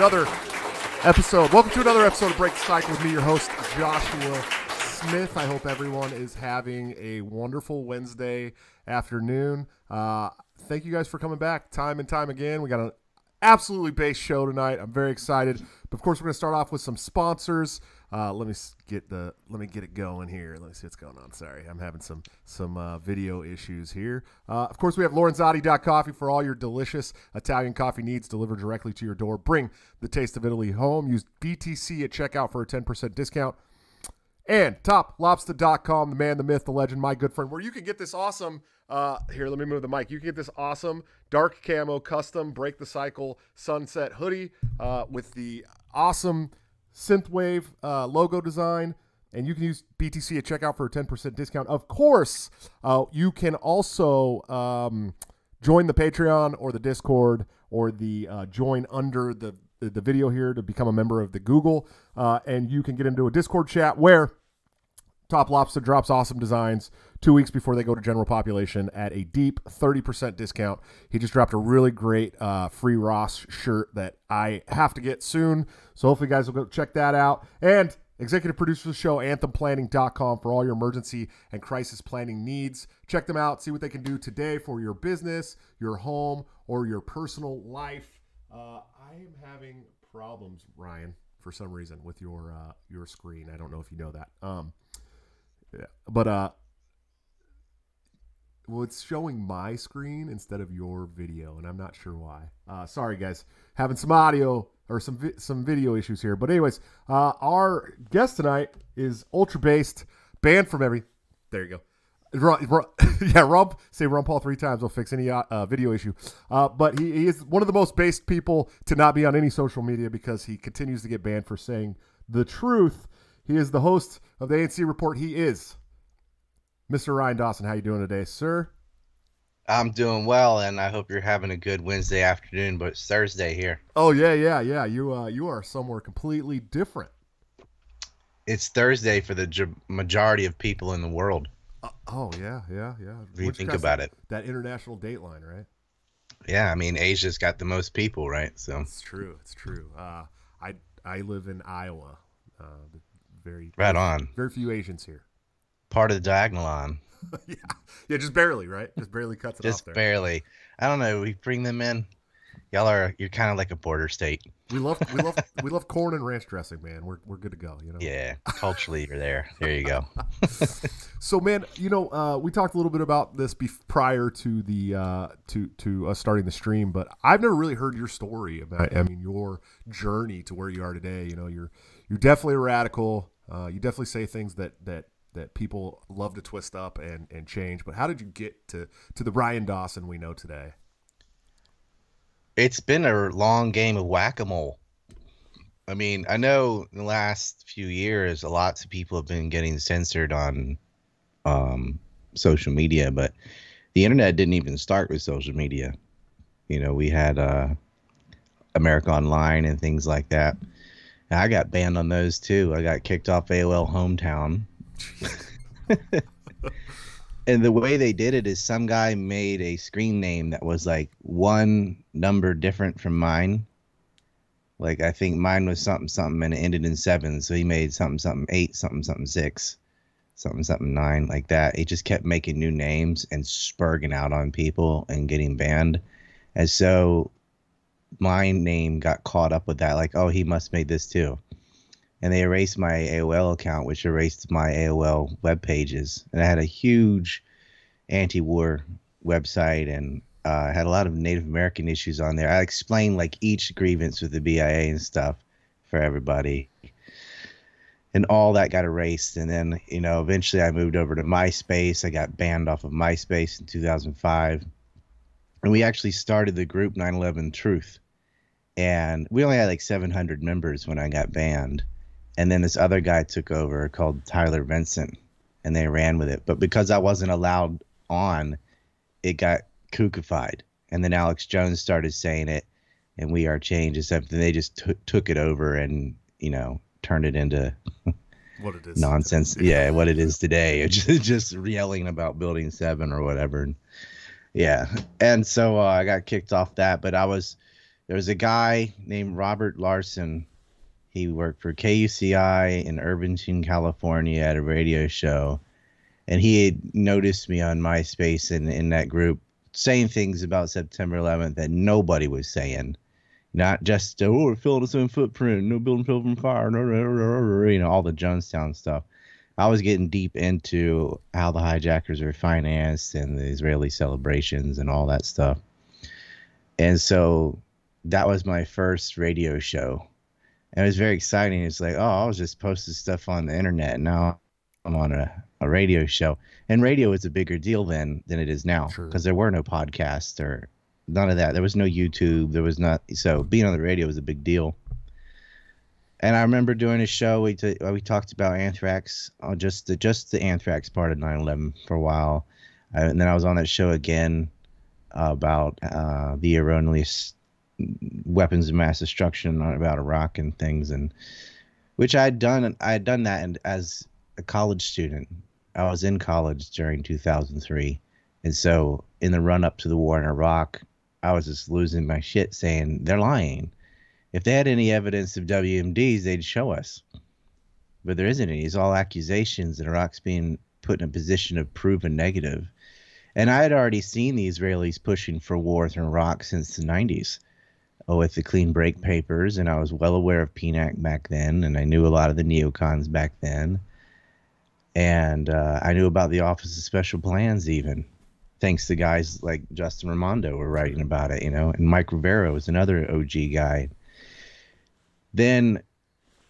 another episode. Welcome to another episode of Break the Cycle with me, your host, Joshua Smith. I hope everyone is having a wonderful Wednesday afternoon. Uh, thank you guys for coming back time and time again. We got an absolutely based show tonight. I'm very excited. But of course, we're going to start off with some sponsors. Uh, let me get the let me get it going here. Let me see what's going on. Sorry, I'm having some some uh, video issues here. Uh, of course, we have Lorenzotti.coffee for all your delicious Italian coffee needs delivered directly to your door. Bring the taste of Italy home. Use BTC at checkout for a 10% discount. And toplobster.com, the man, the myth, the legend, my good friend, where you can get this awesome. Uh, here, let me move the mic. You can get this awesome dark camo custom break the cycle sunset hoodie uh, with the awesome synthwave uh, logo design. And you can use BTC at checkout for a 10% discount. Of course, uh, you can also um, join the Patreon or the Discord or the uh, join under the the video here to become a member of the Google, uh, and you can get into a Discord chat where Top Lobster drops awesome designs two weeks before they go to general population at a deep 30% discount. He just dropped a really great uh, free Ross shirt that I have to get soon. So hopefully, you guys will go check that out. And executive producer of the show, anthemplanning.com, for all your emergency and crisis planning needs. Check them out, see what they can do today for your business, your home, or your personal life. Uh, I am having problems, Ryan, for some reason with your uh, your screen. I don't know if you know that. Um, yeah, but uh, well, it's showing my screen instead of your video, and I'm not sure why. Uh, sorry, guys, having some audio or some vi- some video issues here. But anyways, uh, our guest tonight is ultra based, banned from every. There you go. Yeah, Rump. Say Ron Paul three times. Will fix any uh, uh, video issue. Uh, but he, he is one of the most based people to not be on any social media because he continues to get banned for saying the truth. He is the host of the ANC Report. He is Mr. Ryan Dawson. How you doing today, sir? I'm doing well, and I hope you're having a good Wednesday afternoon. But it's Thursday here. Oh yeah, yeah, yeah. You uh, you are somewhere completely different. It's Thursday for the j- majority of people in the world. Uh, oh yeah, yeah, yeah. If you think about that, it. that international dateline, right? Yeah, I mean Asia's got the most people, right? So It's true. It's true. Uh, I I live in Iowa. Uh, very right on, very few Asians here. Part of the diagonal line, yeah, yeah, just barely, right? Just barely cuts it just off there. Just barely. I don't know. We bring them in. Y'all are you're kind of like a border state. we love we love we love corn and ranch dressing, man. We're we're good to go. You know. Yeah, culturally you're there. There you go. So, man, you know, uh, we talked a little bit about this bef- prior to the uh, to to us starting the stream, but I've never really heard your story about. I mean, your journey to where you are today. You know, you're you're definitely a radical. Uh, you definitely say things that that that people love to twist up and and change. But how did you get to to the Ryan Dawson we know today? It's been a long game of whack-a-mole. I mean, I know in the last few years, lots of people have been getting censored on um, social media, but the internet didn't even start with social media. You know, we had uh, America Online and things like that. And I got banned on those too. I got kicked off AOL Hometown. and the way they did it is some guy made a screen name that was like one number different from mine. Like I think mine was something something and it ended in seven, so he made something something eight, something something six, something something nine, like that. He just kept making new names and spurging out on people and getting banned. And so my name got caught up with that, like, oh, he must made this too. And they erased my AOL account, which erased my AOL web pages. And I had a huge anti-war website and uh, had a lot of Native American issues on there. I explained like each grievance with the BIA and stuff for everybody. And all that got erased. And then, you know, eventually I moved over to MySpace. I got banned off of MySpace in 2005. And we actually started the group 9 11 Truth. And we only had like 700 members when I got banned. And then this other guy took over called Tyler Vincent and they ran with it. But because I wasn't allowed on, it got kookified. And then Alex Jones started saying it, and We Are Change and something. They just t- took it over and you know turned it into what it is nonsense. Yeah, what it is today. just just yelling about Building Seven or whatever. And, yeah, and so uh, I got kicked off that. But I was there was a guy named Robert Larson. He worked for KUCI in Irvington, California, at a radio show, and he had noticed me on MySpace and in that group saying things about September 11th that nobody was saying. Not just oh, we're filling its own footprint, no building filled from fire, you know, all the Jonestown stuff. I was getting deep into how the hijackers are financed and the Israeli celebrations and all that stuff. And so that was my first radio show. And it was very exciting. It's like, oh, I was just posting stuff on the internet. Now I'm on a, a radio show. And radio was a bigger deal then than it is now because there were no podcasts or none of that. There was no YouTube. There was not. So being on the radio was a big deal. And I remember doing a show. We t- we talked about anthrax, uh, just the just the anthrax part of 9/11 for a while, uh, and then I was on that show again uh, about uh, the erroneous weapons of mass destruction about Iraq and things, and which I had done. I had done that and as a college student. I was in college during 2003. And so in the run up to the war in Iraq, I was just losing my shit saying they're lying. If they had any evidence of WMDs, they'd show us. But there isn't any. It's all accusations, and Iraq's being put in a position of proven negative. And I had already seen the Israelis pushing for war in Iraq since the 90s oh, with the clean break papers, and I was well aware of PNAC back then, and I knew a lot of the neocons back then and uh, I knew about the Office of Special Plans even, thanks to guys like Justin Raimondo were writing about it, you know, and Mike Rivero was another OG guy. Then,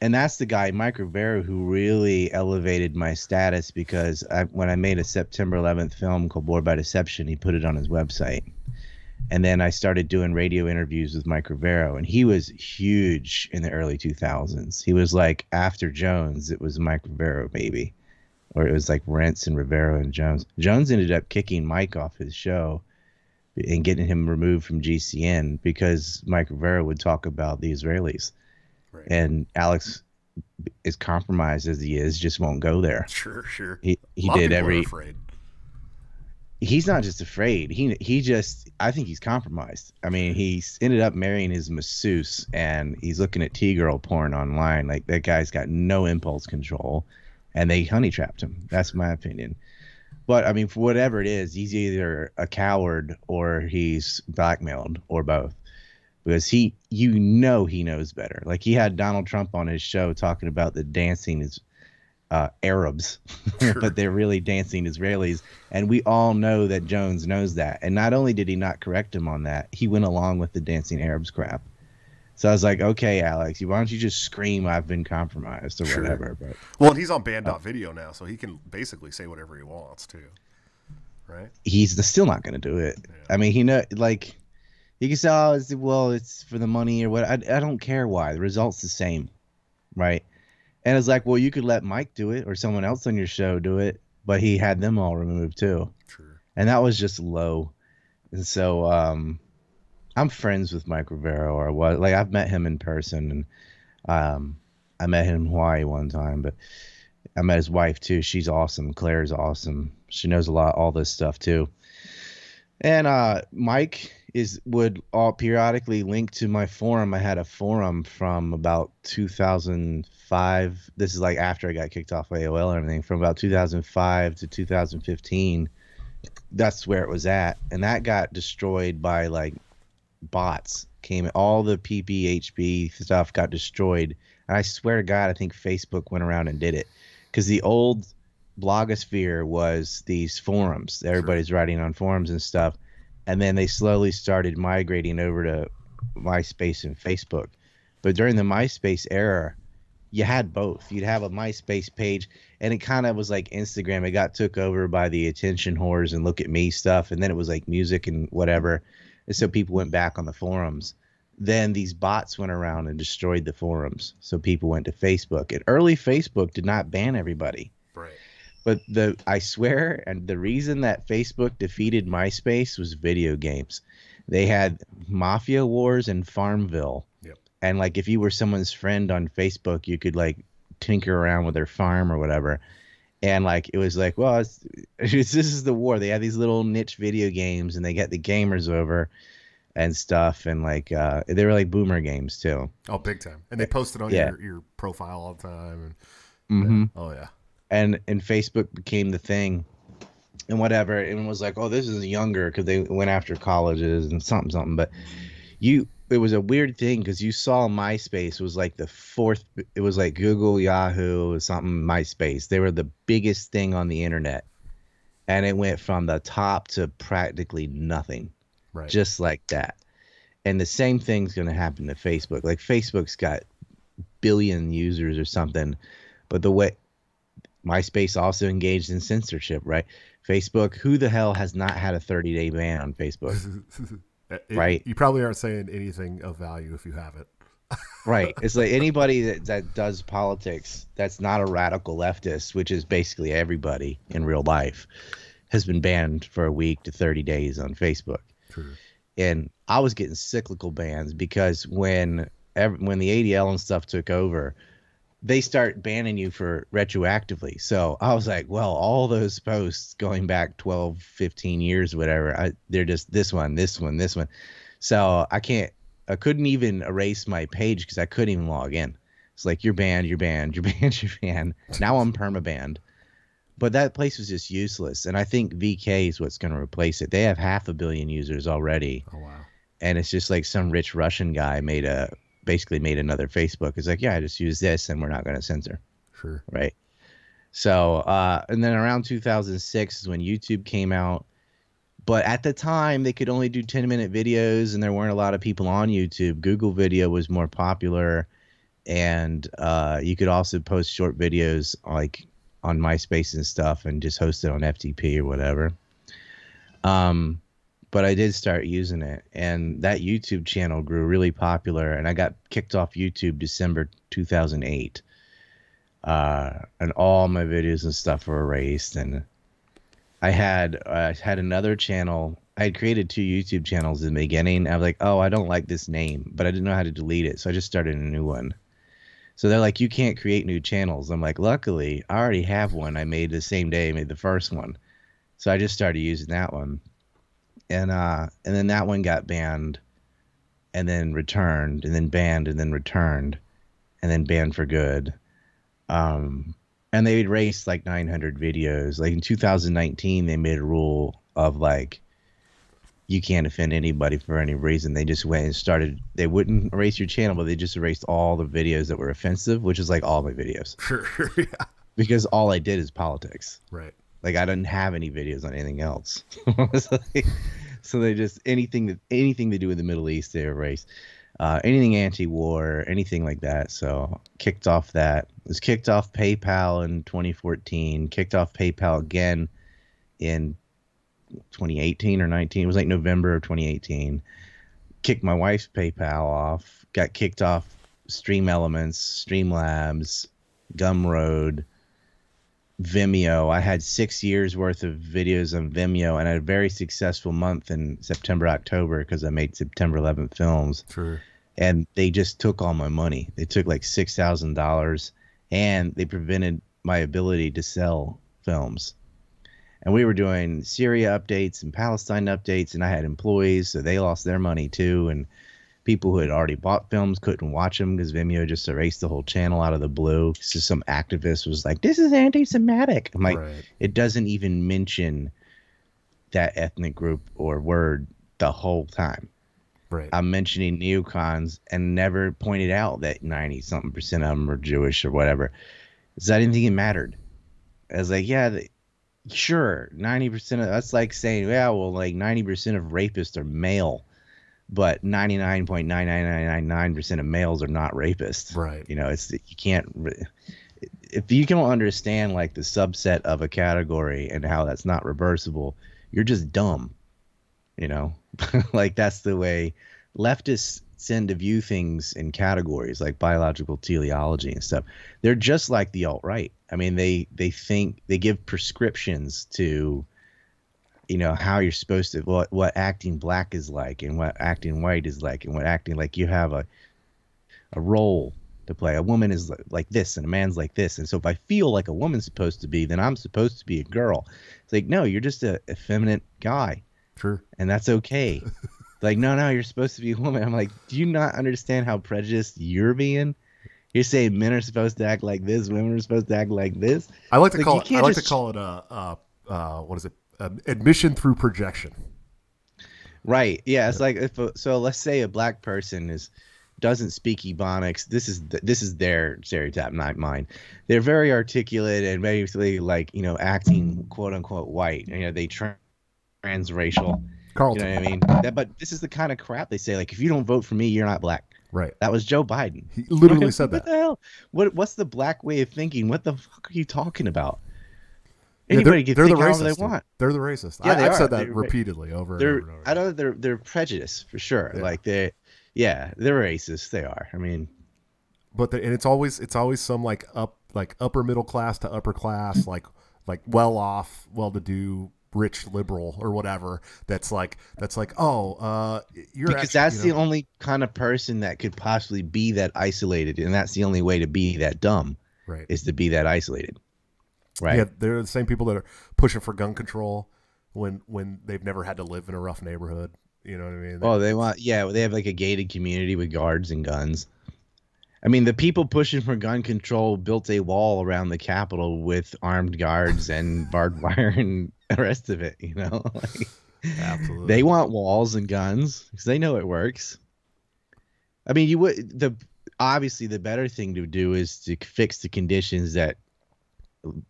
and that's the guy, Mike Rivero, who really elevated my status because I, when I made a September 11th film called War by Deception, he put it on his website. And then I started doing radio interviews with Mike Rivero, and he was huge in the early 2000s. He was like after Jones, it was Mike Rivero, baby or it was like Rense and Rivero and Jones. Jones ended up kicking Mike off his show and getting him removed from GCN because Mike Rivero would talk about the Israelis. Right. And Alex, as compromised as he is, just won't go there. Sure, sure. He he did every. Afraid. He's not just afraid. He he just I think he's compromised. I mean, he's ended up marrying his masseuse, and he's looking at T girl porn online. Like that guy's got no impulse control and they honey trapped him. That's my opinion. But I mean, for whatever it is, he's either a coward or he's blackmailed or both. Because he, you know, he knows better. Like he had Donald Trump on his show talking about the dancing is uh, Arabs, sure. but they're really dancing Israelis. And we all know that Jones knows that. And not only did he not correct him on that, he went along with the dancing Arabs crap. So I was like, okay, Alex, why don't you just scream I've been compromised or sure. whatever? But well, he's on Banned uh, video now, so he can basically say whatever he wants too, right? He's still not going to do it. Yeah. I mean, he know like you can say, oh, it's, well, it's for the money or what. I, I don't care why. The result's the same, right? And it's like, well, you could let Mike do it or someone else on your show do it, but he had them all removed too. True. And that was just low. And so, um, I'm friends with Mike Rivero, or what? Like I've met him in person, and um, I met him in Hawaii one time, but I met his wife too. She's awesome. Claire's awesome. She knows a lot, all this stuff too. And uh, Mike is would all periodically link to my forum. I had a forum from about 2005. This is like after I got kicked off AOL and everything. From about 2005 to 2015, that's where it was at, and that got destroyed by like bots came all the PPHP stuff got destroyed. And I swear to God, I think Facebook went around and did it because the old blogosphere was these forums. Everybody's writing on forums and stuff. And then they slowly started migrating over to MySpace and Facebook. But during the MySpace era, you had both. You'd have a MySpace page, and it kind of was like Instagram. It got took over by the attention whores and look at me stuff, and then it was like music and whatever. And so people went back on the forums. Then these bots went around and destroyed the forums. So people went to Facebook. And early Facebook did not ban everybody. But the I swear, and the reason that Facebook defeated MySpace was video games. They had Mafia Wars and Farmville. Yep. And like if you were someone's friend on Facebook, you could like tinker around with their farm or whatever. And like it was like, well, it's, it's, this is the war. They had these little niche video games, and they get the gamers over and stuff, and like uh, they were like boomer games too. Oh, big time. And they posted on Yeah. your, your profile all the time. Mm-hmm. And, Oh yeah. And and Facebook became the thing and whatever and was like oh this is younger because they went after colleges and something something but you it was a weird thing because you saw MySpace was like the fourth it was like Google Yahoo or something MySpace they were the biggest thing on the internet and it went from the top to practically nothing Right. just like that. And the same thing's going to happen to Facebook. Like Facebook's got billion users or something, but the way MySpace also engaged in censorship, right? Facebook, who the hell has not had a 30 day ban on Facebook? It- Right. You probably aren't saying anything of value if you have it. right. It's like anybody that, that does politics that's not a radical leftist, which is basically everybody in real life, has been banned for a week to 30 days on Facebook. True. and I was getting cyclical bans because when when the ADL and stuff took over, they start banning you for retroactively. So I was like, well, all those posts going back 12, 15 years, whatever, I, they're just this one, this one, this one. So I can't, I couldn't even erase my page because I couldn't even log in. It's like you're banned, you're banned, you're banned, you're banned. Now I'm perma banned. But that place was just useless, and I think VK is what's going to replace it. They have half a billion users already, Oh wow. and it's just like some rich Russian guy made a basically made another Facebook. It's like, yeah, I just use this, and we're not going to censor, Sure. right? So, uh, and then around 2006 is when YouTube came out. But at the time, they could only do 10 minute videos, and there weren't a lot of people on YouTube. Google Video was more popular, and uh, you could also post short videos like on MySpace and stuff, and just host it on FTP or whatever. Um, but I did start using it, and that YouTube channel grew really popular, and I got kicked off YouTube December 2008. Uh, and all my videos and stuff were erased, and I had I had another channel. I had created two YouTube channels in the beginning. I was like, oh, I don't like this name, but I didn't know how to delete it, so I just started a new one. So they're like, you can't create new channels. I'm like, luckily, I already have one. I made the same day I made the first one, so I just started using that one, and uh, and then that one got banned, and then returned, and then banned, and then returned, and then banned for good. Um, and they erased like 900 videos. Like in 2019, they made a rule of like you can't offend anybody for any reason. They just went and started. They wouldn't erase your channel, but they just erased all the videos that were offensive, which is like all my videos Sure. yeah. because all I did is politics. Right. Like I didn't have any videos on anything else. so, they, they just anything that anything to do with the Middle East they erased. Uh, anything anti-war, anything like that. So kicked off that. Was kicked off PayPal in 2014. Kicked off PayPal again in 2018 or 19. It was like November of 2018. Kicked my wife's PayPal off. Got kicked off Stream Elements, Streamlabs, Gumroad, Vimeo. I had six years worth of videos on Vimeo, and I had a very successful month in September, October because I made September 11th films. Sure. And they just took all my money. They took like six thousand dollars, and they prevented my ability to sell films. And we were doing Syria updates and Palestine updates, and I had employees, so they lost their money too. And people who had already bought films couldn't watch them because Vimeo just erased the whole channel out of the blue. So some activist was like, "This is anti-Semitic." I'm like, right. it doesn't even mention that ethnic group or word the whole time. Right. I'm mentioning neocons and never pointed out that 90 something percent of them are Jewish or whatever. So I didn't think it mattered. As like, yeah, the, sure, ninety percent of that's like saying, yeah, well, like ninety percent of rapists are male, but ninety nine point nine nine nine nine nine percent of males are not rapists. Right. You know, it's you can't. If you don't understand like the subset of a category and how that's not reversible, you're just dumb. You know, like that's the way leftists tend to view things in categories like biological teleology and stuff. They're just like the alt right. I mean, they they think they give prescriptions to, you know, how you're supposed to what what acting black is like and what acting white is like and what acting like you have a a role to play. A woman is like this and a man's like this. And so if I feel like a woman's supposed to be, then I'm supposed to be a girl. It's like, no, you're just a effeminate guy Sure. and that's okay. like, no, no, you're supposed to be a woman. I'm like, do you not understand how prejudiced you're being? You're saying men are supposed to act like this, women are supposed to act like this. I like to Like, call it. I can't like to just- call it a. Uh, uh, what is it? Um, admission through projection. Right. Yeah. It's like if a, so. Let's say a black person is doesn't speak ebonics. This is th- this is their stereotype, not mine. They're very articulate and basically like you know acting quote unquote white. You know they tra- transracial. You know what I mean? That, but this is the kind of crap they say. Like if you don't vote for me, you're not black. Right. That was Joe Biden. He literally said What that. What the hell? What what's the black way of thinking? What the fuck are you talking about? Yeah, they're, can they're the think racist. they want. They're the racist. Yeah, I, are. said that They're- repeatedly over and over and over. I don't know they're they're prejudiced for sure. Yeah. Like they yeah, they're racist. They are. I mean, but the, and it's always it's always some like up like upper middle class to upper class like like well off well to do rich liberal or whatever that's like that's like oh uh you're because actually, that's you the only kind of person that could possibly be that isolated, and that's the only way to be that dumb right is to be that isolated. Right. yeah they're the same people that are pushing for gun control when when they've never had to live in a rough neighborhood you know what I mean Oh, they want yeah, they have like a gated community with guards and guns. I mean, the people pushing for gun control built a wall around the Capitol with armed guards and barbed wire and the rest of it. You know, like, absolutely they want walls and guns because they know it works. I mean, you would the obviously the better thing to do is to fix the conditions that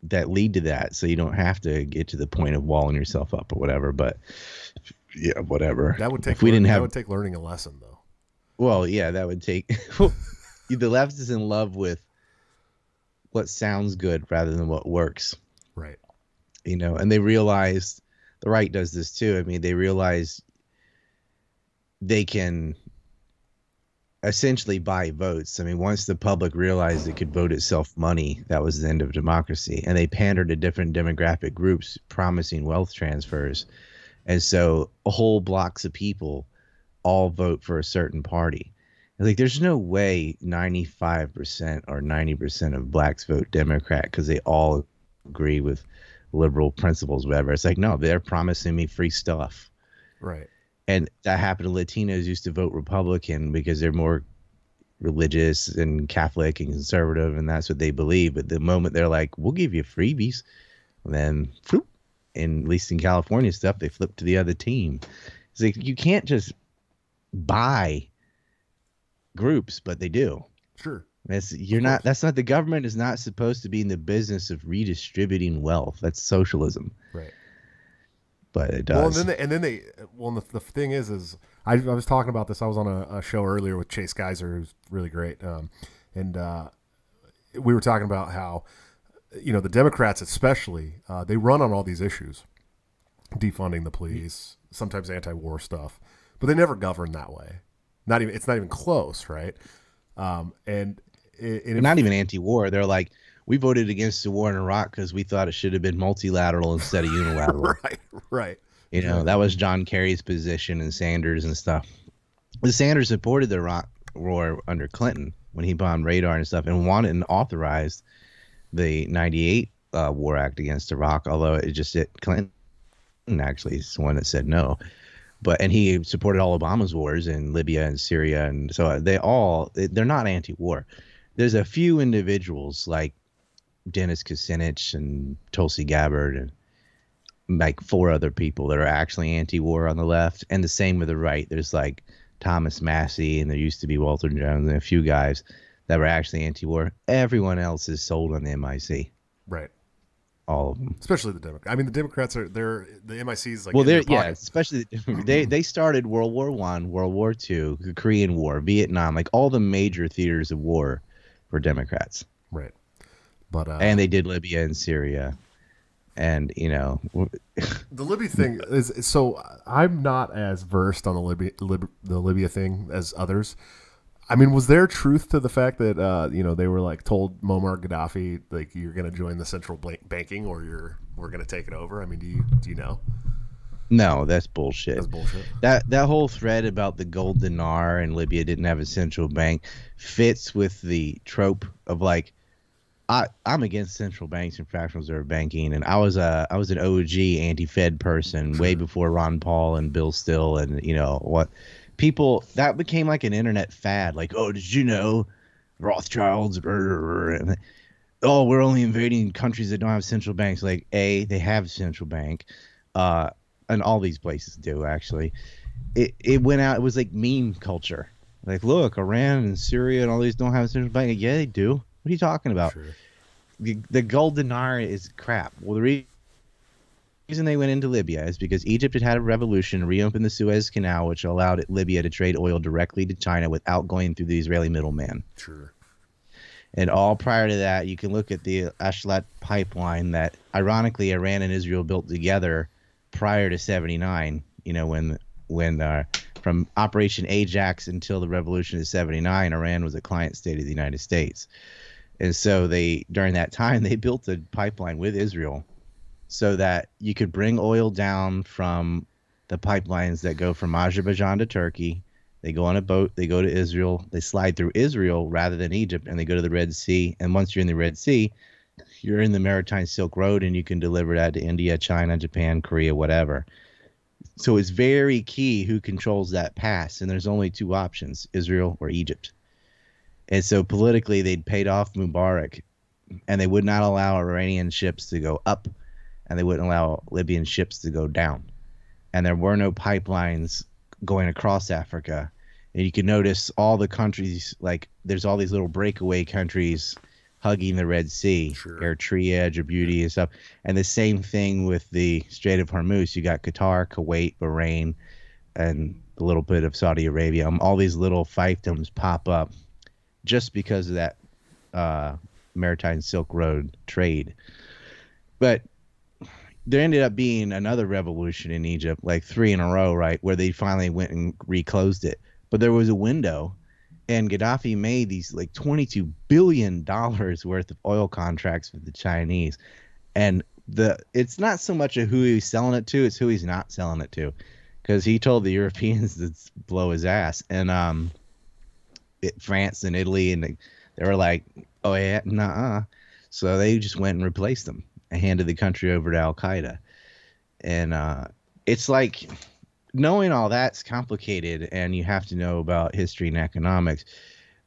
that lead to that, so you don't have to get to the point of walling yourself up or whatever. But yeah, whatever. that would take if we didn't have that would take learning a lesson though well, yeah, that would take the left is in love with what sounds good rather than what works, right you know, and they realize the right does this too. I mean, they realize they can essentially buy votes. I mean, once the public realized it could vote itself money, that was the end of democracy. And they pandered to different demographic groups promising wealth transfers. And so whole blocks of people all vote for a certain party. Like, there's no way 95% or 90% of blacks vote Democrat because they all agree with liberal principles, whatever. It's like, no, they're promising me free stuff right and that happened to Latinos used to vote Republican because they're more religious and Catholic and conservative, and that's what they believe. But the moment they're like, "We'll give you freebies," then, floop, and at least in California stuff, they flip to the other team. It's like you can't just buy groups, but they do. sure That's you're not. That's not the government is not supposed to be in the business of redistributing wealth. That's socialism, right but it does. Well, and then they, and then they well, the, the thing is, is I, I was talking about this. I was on a, a show earlier with Chase Geiser, who's really great, um, and uh, we were talking about how you know the Democrats, especially, uh, they run on all these issues, defunding the police, sometimes anti-war stuff, but they never govern that way. Not even it's not even close, right? Um, and They're it, not even anti-war. They're like, we voted against the war in Iraq because we thought it should have been multilateral instead of unilateral. right, right, You know, that was John Kerry's position and Sanders and stuff. But Sanders supported the Iraq war under Clinton when he bombed radar and stuff and wanted and authorized the 98 uh, war act against Iraq, although it just it Clinton actually is the one that said no. But and he supported all Obama's wars in Libya and Syria, and so they all they're not anti-war. There's a few individuals like Dennis Kucinich and Tulsi Gabbard and like four other people that are actually anti-war on the left, and the same with the right. There's like Thomas Massie, and there used to be Walter Jones, and a few guys that were actually anti-war. Everyone else is sold on the MIC. right. all of them. Especially the Democrats. I mean, the Democrats are they're the MIC's like well, they're yeah, especially they they started World War One, World War Two, the Korean War, Vietnam, like all the major theaters of war for Democrats, right. But uh, and they did Libya and Syria, and you know, the Libya thing is is- so I'm not as versed on the Libya Lib, the Libya thing as others. I mean, was there truth to the fact that uh, you know they were like told Muammar Gaddafi like you're going to join the central banking or you're we're going to take it over? I mean, do you do you know? no, that's bullshit. That's bullshit. that that whole thread about the gold dinar and Libya didn't have a central bank fits with the trope of like I I'm against central banks and fractional reserve banking and I was a I was an OG anti-Fed person way before Ron Paul and Bill Still and you know what people that became like an internet fad like oh did you know Rothschilds and oh we're only invading countries that don't have central banks. Like a they have a central bank uh and all these places do actually. It, it went out it was like meme culture. Like look iran and syria and all these don't have a central bank. Yeah they do what are you talking about Sure. the, the gold dinar is crap well the re- reason they went into libya is because egypt had had a revolution reopened the suez canal which allowed libya to trade oil directly to china without going through the israeli middleman Sure. and all prior to that, you can look at the Ashlat pipeline that, ironically, Iran and Israel built together prior to '79. You know, when when uh, from Operation Ajax until the revolution of '79, Iran was a client state of the United States, and so they during that time they built a pipeline with Israel, so that you could bring oil down from the pipelines that go from Azerbaijan to Turkey. They go on a boat, they go to Israel, they slide through Israel rather than Egypt, and they go to the Red Sea. And once you're in the Red Sea, you're in the Maritime Silk Road and you can deliver that to India, China, Japan, Korea, whatever. So it's very key who controls that pass. And there's only two options Israel or Egypt. And so politically, they'd paid off Mubarak and they would not allow Iranian ships to go up and they wouldn't allow Libyan ships to go down. And there were no pipelines going across Africa. And you can notice all the countries, like there's all these little breakaway countries hugging the Red Sea, Sure. Eritrea, Djibouti, and stuff. And the same thing with the Strait of Hormuz. You got Qatar, Kuwait, Bahrain, and a little bit of Saudi Arabia. Um, all these little fiefdoms pop up just because of that uh, maritime Silk Road trade. But there ended up being another revolution in Egypt, like three in a row, right, where they finally went and reclosed it. But there was a window, and Gaddafi made these like twenty-two billion dollars worth of oil contracts with the Chinese, and the it's not so much a who he's selling it to, it's who he's not selling it to, because he told the Europeans to blow his ass, and um, it, France and Italy, and they, they were like, oh yeah, nah, so they just went and replaced them and handed the country over to Al Qaeda. And uh, it's like knowing all that's complicated and you have to know about history and economics.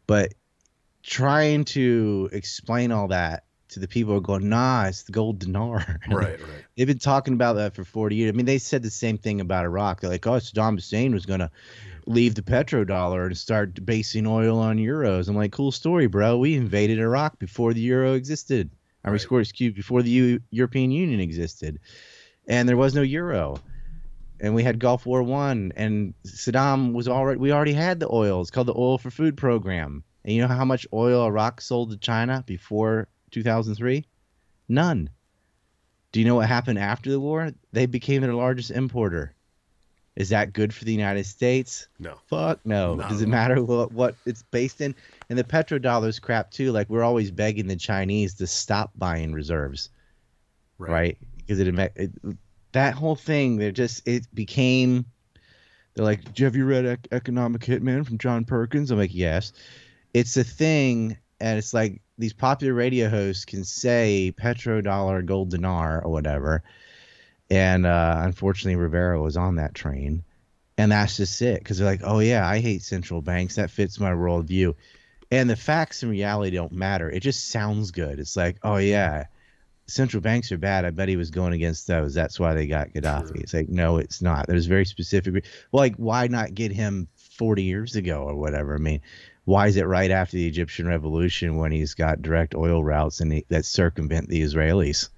But trying to explain all that to the people who are going, nah, it's the gold dinar. Right. Right. They've been talking about that for 40 years. I mean, they said the same thing about Iraq. They're like, oh, Saddam Hussein was going to leave the petrodollar and start basing oil on euros. I'm like, cool story, bro. We invaded Iraq before the euro existed. I mean, Right. excuse before the U- European Union existed, and there was no euro, and we had Gulf War One, and Saddam was already we already had the oil. It's called the Oil for Food Program, and you know how much oil Iraq sold to China before 2003? None. Do you know what happened after the war? They became their largest importer. Is that good for the United States? No. Fuck no. Not Does it matter what, what it's based in? And the petrodollar's crap too. Like we're always begging the Chinese to stop buying reserves, right? Because it, it that whole thing, they're just it became. They're like, have you read Ec- Economic Hitman from John Perkins? I'm like, yes. It's a thing, and it's like these popular radio hosts can say petrodollar, gold dinar, or whatever. And uh, unfortunately, Rivero was on that train. And that's just it. Because they're like, oh, yeah, I hate central banks. That fits my worldview. And the facts and reality don't matter. It just sounds good. It's like, oh, yeah, central banks are bad. I bet he was going against those. That's why they got Gaddafi. Sure. It's like, no, it's not. There's very specific. like, why not get him 40 years ago or whatever? I mean, why is it right after the Egyptian revolution when he's got direct oil routes and he, that circumvent the Israelis?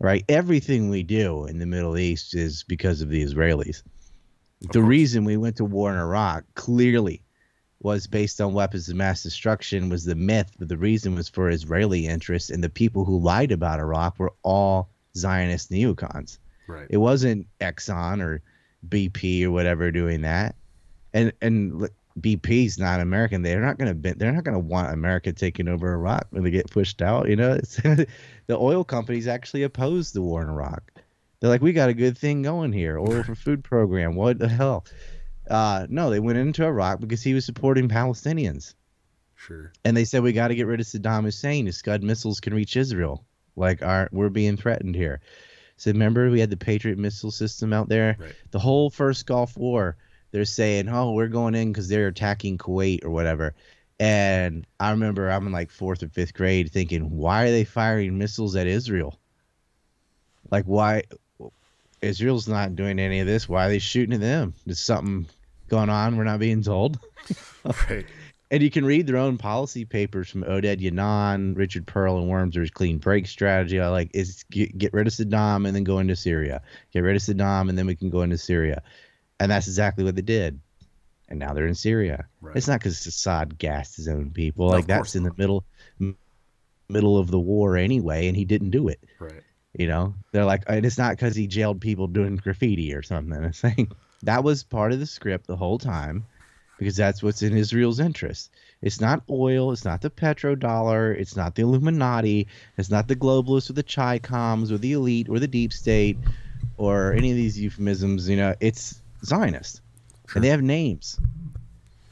Right? Everything we do in the Middle East is because of the Israelis. Of the course. reason we went to war in Iraq clearly was based on weapons of mass destruction was the myth, but the reason was for Israeli interests, and the people who lied about Iraq were all Zionist neocons. Right. It wasn't Exxon or BP or whatever doing that. And and BP's not American. They're not going to they're not going to want America taking over Iraq when they get pushed out. You know, the oil companies actually opposed the war in Iraq. They're like, we got a good thing going here, oil for food program. What the hell? Uh, no, they went into Iraq because he was supporting Palestinians, Sure. and they said we got to get rid of Saddam Hussein. His Scud missiles can reach Israel. Like, our, we're being threatened here. So remember, we had the Patriot missile system out there. Right. The whole first Gulf War, they're saying, "Oh, we're going in because they're attacking Kuwait or whatever." And I remember I'm in like fourth or fifth grade thinking, "Why are they firing missiles at Israel? Like, why? Israel's not doing any of this. Why are they shooting at them? Is something going on we're not being told?" Right. And you can read their own policy papers from Oded Yinon, Richard Perle, and Wurmser's clean break strategy. I like is get, get rid of Saddam and then go into Syria. Get rid of Saddam and then we can go into Syria. And that's exactly what they did. And now they're in Syria. Right. It's not because Assad gassed his own people. No, like that's in the middle middle of the war anyway, and he didn't do it. Right. You know, they're like, and it's not because he jailed people doing graffiti or something. It's saying that was part of the script the whole time because that's what's in Israel's interest. It's not oil. It's not the petrodollar. It's not the Illuminati. It's not the globalists or the chi coms or the elite or the deep state or any of these euphemisms. You know, it's Zionist, Sure. and they have names,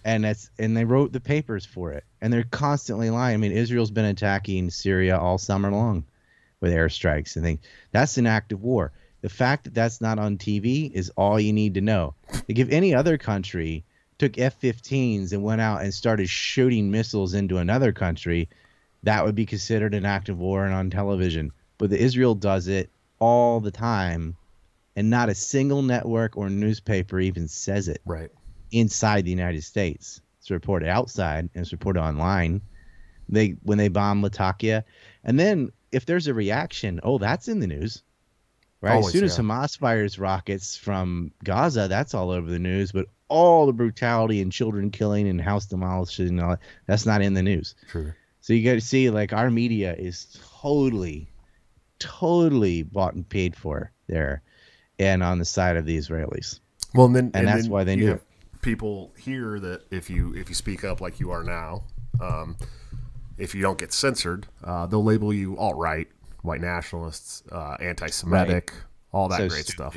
and that's and they wrote the papers for it, and they're constantly lying. I mean, Israel's been attacking Syria all summer long with airstrikes and things. That's an act of war. The fact that that's not on TV is all you need to know. Like if any other country took F-15s and went out and started shooting missiles into another country, that would be considered an act of war and on television. But the Israel does it all the time, and not a single network or newspaper even says it Right. inside the United States. It's reported outside and it's reported online. They when they bomb Latakia, and then if there's a reaction, oh, that's in the news, right? Always, as soon as. Hamas fires rockets from Gaza, that's all over the news. But all the brutality and children killing and house demolishing and all that, that's not in the news. Sure. So you got to see like our media is totally, totally bought and paid for there, and on the side of the Israelis. Well, and then And that's then why they knew People here that if you if you speak up like you are now, um, if you don't get censored, uh, they'll label you alt right, white nationalists, uh, anti-Semitic, all that So great stupid. stuff.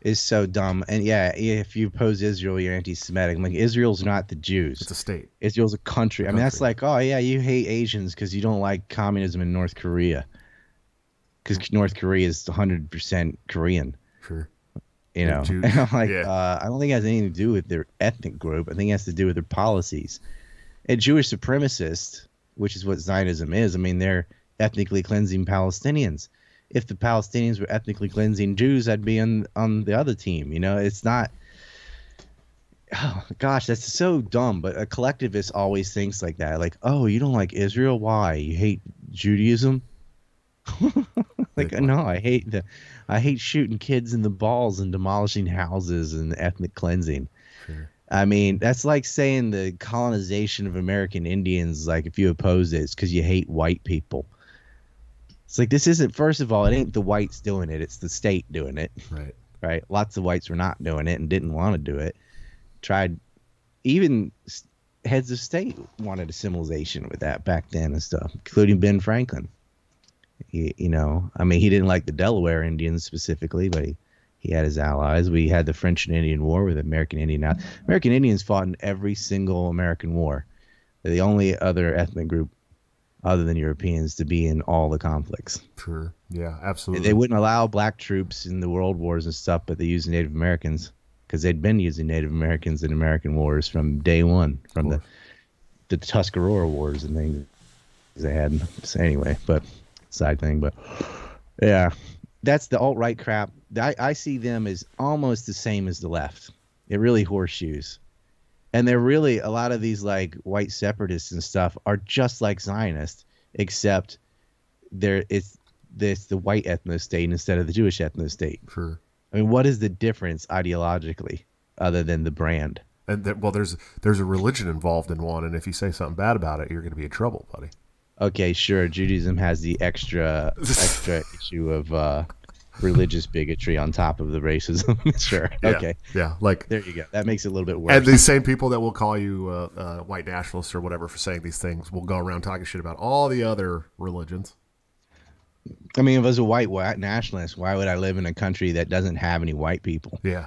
is so dumb. And yeah, if you oppose Israel, you're anti-Semitic. I'm like Israel's not the Jews. It's a state. Israel's a country. I mean, that's like, oh yeah, you hate Asians because you don't like communism in North Korea. Because North Korea is 100 percent Korean. Sure. You know, like, Yeah. uh, I don't think it has anything to do with their ethnic group. I think it has to do with their policies. And Jewish supremacists, which is what Zionism is. I mean, they're ethnically cleansing Palestinians. If the Palestinians were ethnically cleansing Jews, I'd be on on the other team. You know, it's not. Oh gosh, that's so dumb. But a collectivist always thinks like that. Like, oh, you don't like Israel? Why? You hate Judaism? like, no, I hate the, I hate shooting kids in the balls and demolishing houses and ethnic cleansing. Sure. I mean, that's like saying the colonization of American Indians. Like, if you oppose it, it's because you hate white people. It's like this isn't. First of all, it ain't the whites doing it; it's the state doing it Right. right? Lots of whites were not doing it and didn't want to do it. Tried, even heads of state wanted a assimilation with that back then and stuff, including Ben Franklin. He, you know, I mean, he didn't like the Delaware Indians specifically, but he, he had his allies. We had the French and Indian War with American Indian. American Indians fought in every single American war. They're the only other ethnic group other than Europeans to be in all the conflicts. Sure. Yeah. Absolutely. They wouldn't allow black troops in the world wars and stuff, but they used Native Americans because they'd been using Native Americans in American wars from day one, from the the Tuscarora wars and things they had. So anyway, but side thing, but yeah, that's the alt right crap. I, I see them as almost the same as the left. They're really horseshoes. And they're really a lot of these like white separatists and stuff are just like Zionists, except they're it's this the white ethno state instead of the Jewish ethno state. Sure. I mean, what is the difference ideologically other than the brand? And th- well, there's there's a religion involved in one, and if you say something bad about it, you're going to be in trouble, buddy. Okay, sure. Judaism has the extra extra issue of uh, religious bigotry on top of the racism. sure. Yeah, Okay. Yeah, like There you go. That makes it a little bit worse. and these same people that will call you uh, uh, white nationalists or whatever for saying these things will go around talking shit about all the other religions. I mean, if I was a white, white nationalist, why would I live in a country that doesn't have any white people? Yeah,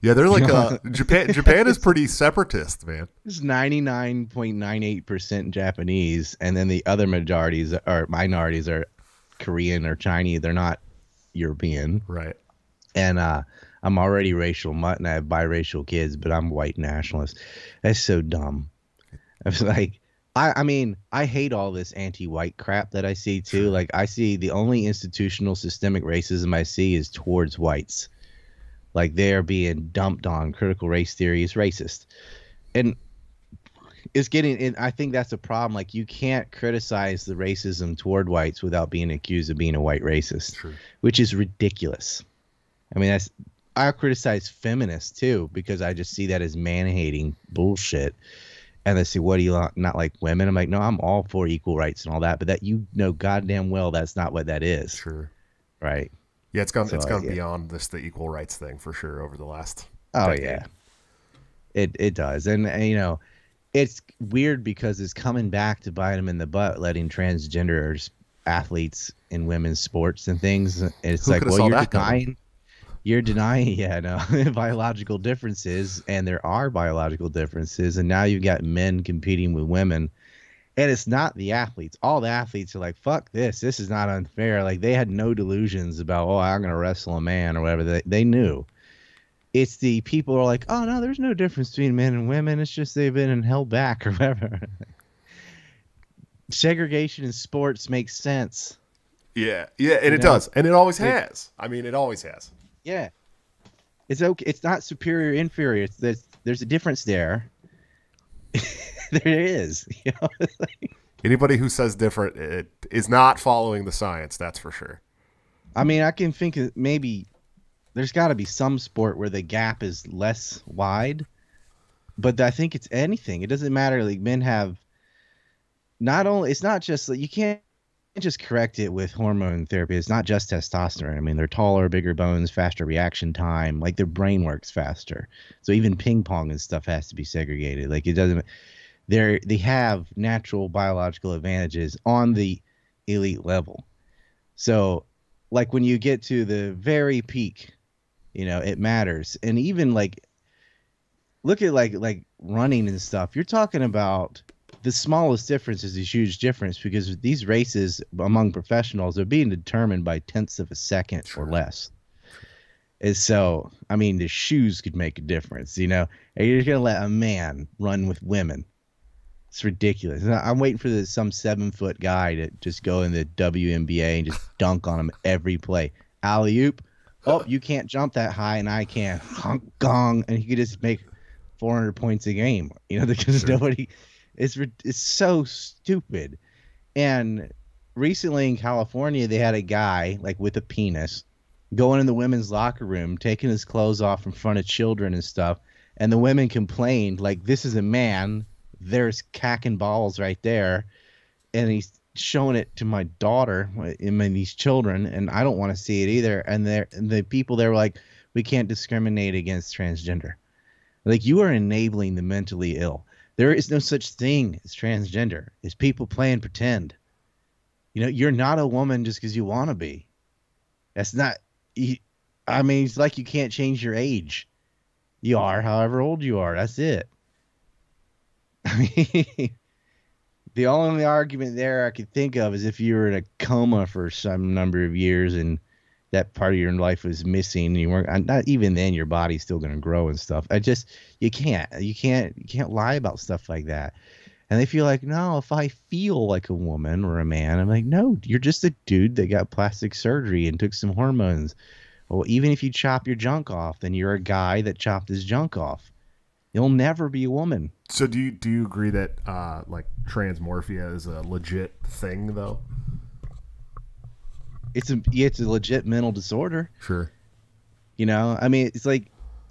yeah, they're like uh, Japan. Japan is pretty separatist, man. It's ninety nine point nine eight percent Japanese, and then the other majorities or minorities are Korean or Chinese. They're not European. Right. And uh, I'm already racial mutt, and I have biracial kids, but I'm white nationalist. That's so dumb. I was like, I, I mean, I hate all this anti-white crap that I see too. Like, I see the only institutional systemic racism I see is towards whites. Like they're being dumped on. Critical race theory is racist, and it's getting. And I think that's a problem. Like, you can't criticize the racism toward whites without being accused of being a white racist True. which is ridiculous. I mean, that's I criticize feminists too because I just see that as man hating bullshit. And they say, "What do you not, not like women?" I'm like, "No, I'm all for equal rights and all that, but that you know goddamn well that's not what that is, Sure. right?" Yeah, it's gone. So, it's gone yeah. beyond this the equal rights thing for sure over the last. Oh decade. yeah, it it does, and, and you know, it's weird because it's coming back to bite them in the butt, letting transgenders athletes in women's sports and things. And It's Who like, well, you're coming? denying, you're denying, yeah, no, biological differences, and there are biological differences, and now you've got men competing with women. And it's not the athletes. All the athletes are like, fuck this. This is not unfair. Like, they had no delusions about, oh, I'm going to wrestle a man or whatever. They, they knew it's the people who are like, oh no, there's no difference between men and women. It's just they've been held back or whatever. Segregation in sports makes sense. Yeah, yeah, and You it know, does, and it always has. I mean, it always has. Yeah, it's okay. It's not superior inferior. It's there's, there's a difference there. there is. You know? Anybody who says different it is not following the science. That's for sure. I mean, I can think of maybe there's got to be some sport where the gap is less wide, but I think it's anything. It doesn't matter. Like men have not only it's not just like you can't just correct it with hormone therapy. It's not just testosterone. I mean, they're taller, bigger bones, faster reaction time. Like their brain works faster. So even ping pong and stuff has to be segregated. Like it doesn't. They're they have natural biological advantages on the elite level. So like when you get to the very peak, you know, it matters. And even like look at like like running and stuff. You're talking about the smallest difference is a huge difference because these races among professionals are being determined by tenths of a second Sure. or less. And so, I mean, the shoes could make a difference, you know. And you're gonna let a man run with women. It's ridiculous. And I'm waiting for the, some seven foot guy to just go in the WNBA and just dunk on him every play. Alley oop. Oh, you can't jump that high, and I can. Honk gong, and he could just make 400 points a game. You know, because Sure. nobody. It's it's so stupid. And recently in California, they had a guy like with a penis going in the women's locker room, taking his clothes off in front of children and stuff. And the women complained, like, this is a man. There's cack and balls right there. And he's showing it to my daughter, mean, these children, and I don't want to see it either. And, they're, and the people there were like, we can't discriminate against transgender. Like, you are enabling the mentally ill. There is no such thing as transgender. It's people playing pretend. You know, you're not a woman just because you want to be. That's not. I mean, it's like you can't change your age. You are, however old you are. That's it. I mean, the only argument there I could think of is if you were in a coma for some number of years and that part of your life was missing. And you weren't. Not even then, your body's still going to grow and stuff. I just you can't. You can't. You can't lie about stuff like that. And they feel like, no, if I feel like a woman or a man, I'm like, no, you're just a dude that got plastic surgery and took some hormones. Well, even if you chop your junk off, then you're a guy that chopped his junk off. You'll never be a woman. So do you do you agree that uh, like transmorphia is a legit thing though? It's a it's a legit mental disorder. Sure. You know, I mean, it's like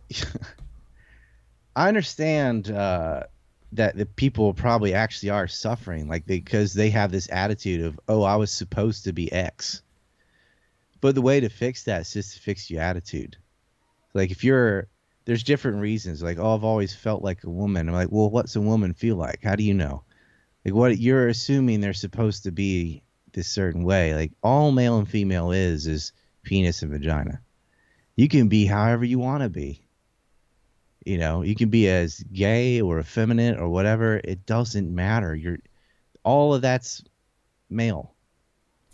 I understand uh, that the people probably actually are suffering, like because they have this attitude of, "Oh, I was supposed to be X." But the way to fix that is just to fix your attitude. Like if you're, there's different reasons. Like, oh, I've always felt like a woman. I'm like, well, what's a woman feel like? How do you know? Like, what you're assuming they're supposed to be this certain way. Like, all male and female is is penis and vagina. You can be however you want to be. You know, you can be as gay or effeminate or whatever. It doesn't matter. You're all of that's male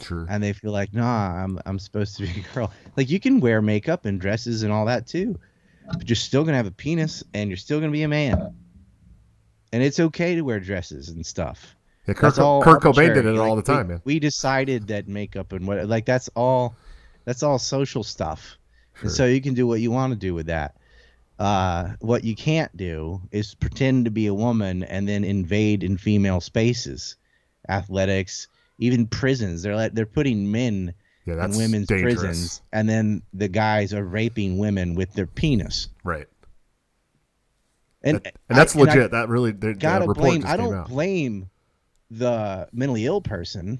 Sure. and they feel like, nah, I'm I'm supposed to be a girl. Like you can wear makeup and dresses and all that too, but you're still gonna have a penis and you're still gonna be a man. And it's okay to wear dresses and stuff. Yeah, Kurt, all Kurt Cobain did it all the time, we, man. We decided that makeup and what like that's all that's all social stuff. Sure. And so you can do what you want to do with that. Uh, what you can't do is pretend to be a woman and then invade in female spaces, athletics, even prisons. They're like they're putting men yeah, in women's dangerous. prisons, and then the guys are raping women with their penis. Right. And, That- and that's I- and legit. that really the, the gotta blame. I don't blame the mentally ill person.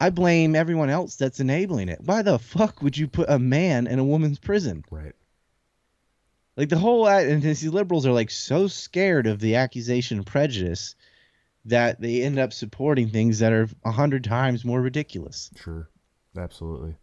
I blame everyone else that's enabling it. Why the fuck would you put a man in a woman's prison? Right. Like the whole uh, and these liberals are like so scared of the accusation of prejudice that they end up supporting things that are a hundred times more ridiculous. Sure. Absolutely.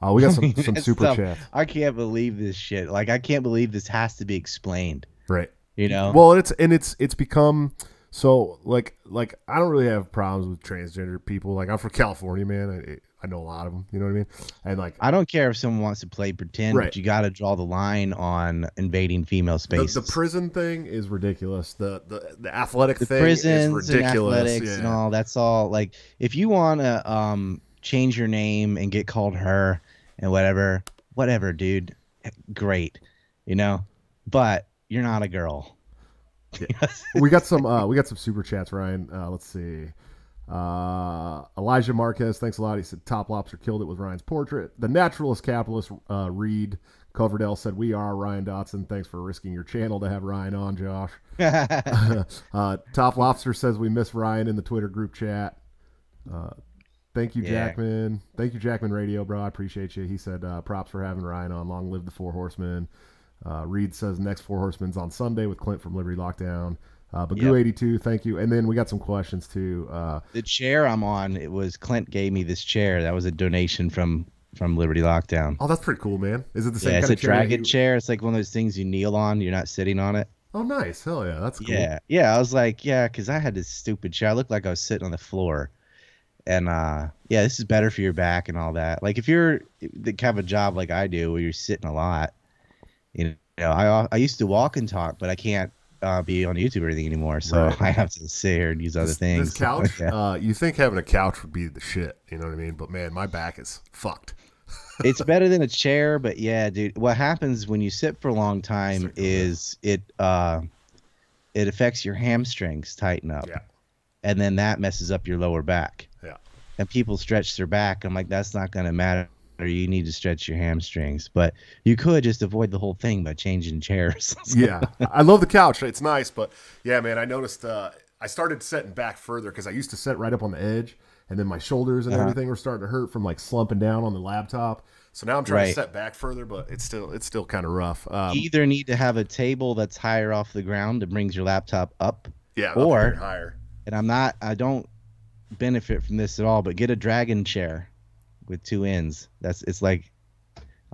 Oh, we got some, some super stuff- chats. I can't believe this shit. Like I can't believe this has to be explained. Right. You know? Well, it's and it's it's become so like like I don't really have problems with transgender people. Like I'm from California, man. I I know a lot of them. You know what I mean? And like I don't care if someone wants to play pretend, Right. but you got to draw the line on invading female the, spaces. the prison thing is ridiculous. The the the athletic the thing prisons is and ridiculous. athletics yeah. and all that's all like if you want to um change your name and get called her and whatever whatever dude great you know but you're not a girl we got some uh we got some super chats ryan uh let's see uh elijah marquez thanks a lot he said top lobster killed it with ryan's portrait the naturalist capitalist uh reed coverdale said we are ryan dawson thanks for risking your channel to have ryan on josh uh top lobster says we miss ryan in the twitter group chat uh Thank you, Yeah. Jackman. Thank you, Jackman Radio, bro. I appreciate you. He said, uh, props for having Ryan on. Long live the Four Horsemen. Uh, Reed says, next Four Horsemen's on Sunday with Clint from Liberty Lockdown. Uh, Bagoo82, thank you. And then we got some questions too. Uh, the chair i'm on it was clint gave me this chair that was a donation from from liberty lockdown oh, that's pretty cool, man. Is it the same yeah it's kind a of dragon you- chair it's like one of those things you kneel on you're not sitting on it Oh, nice. Hell yeah. That's cool. Yeah, yeah. I was like, yeah, because I had this stupid chair. I looked like I was sitting on the floor, and uh, yeah, this is better for your back and all that. Like if you're that have a job like I do, where you're sitting a lot, you know, I I used to walk and talk, but I can't uh, be on YouTube or anything anymore, so Right. I have to sit here and use other This, things. this couch, Yeah. uh, you think having a couch would be the shit. You know what I mean? But man, my back is fucked. it's better than a chair, but yeah, dude. What happens when you sit for a long time Sit for a is it uh, it affects your hamstrings tighten up, Yeah. and then that messes up your lower back. Yeah. And people stretch their back. I'm like, that's not gonna matter. Or you need to stretch your hamstrings, but you could just avoid the whole thing by changing chairs. yeah, I love the couch. It's nice, but yeah, man, I noticed uh, I started setting back further because I used to sit right up on the edge, and then my shoulders and Uh-huh. everything were starting to hurt from like slumping down on the laptop. So now I'm trying to Right. set back further, but it's still it's still kind of rough. Um, you either need to have a table that's higher off the ground that brings your laptop up, yeah, or- higher. and I'm not I don't benefit from this at all, but get a dragon chair with two ends. That's it's like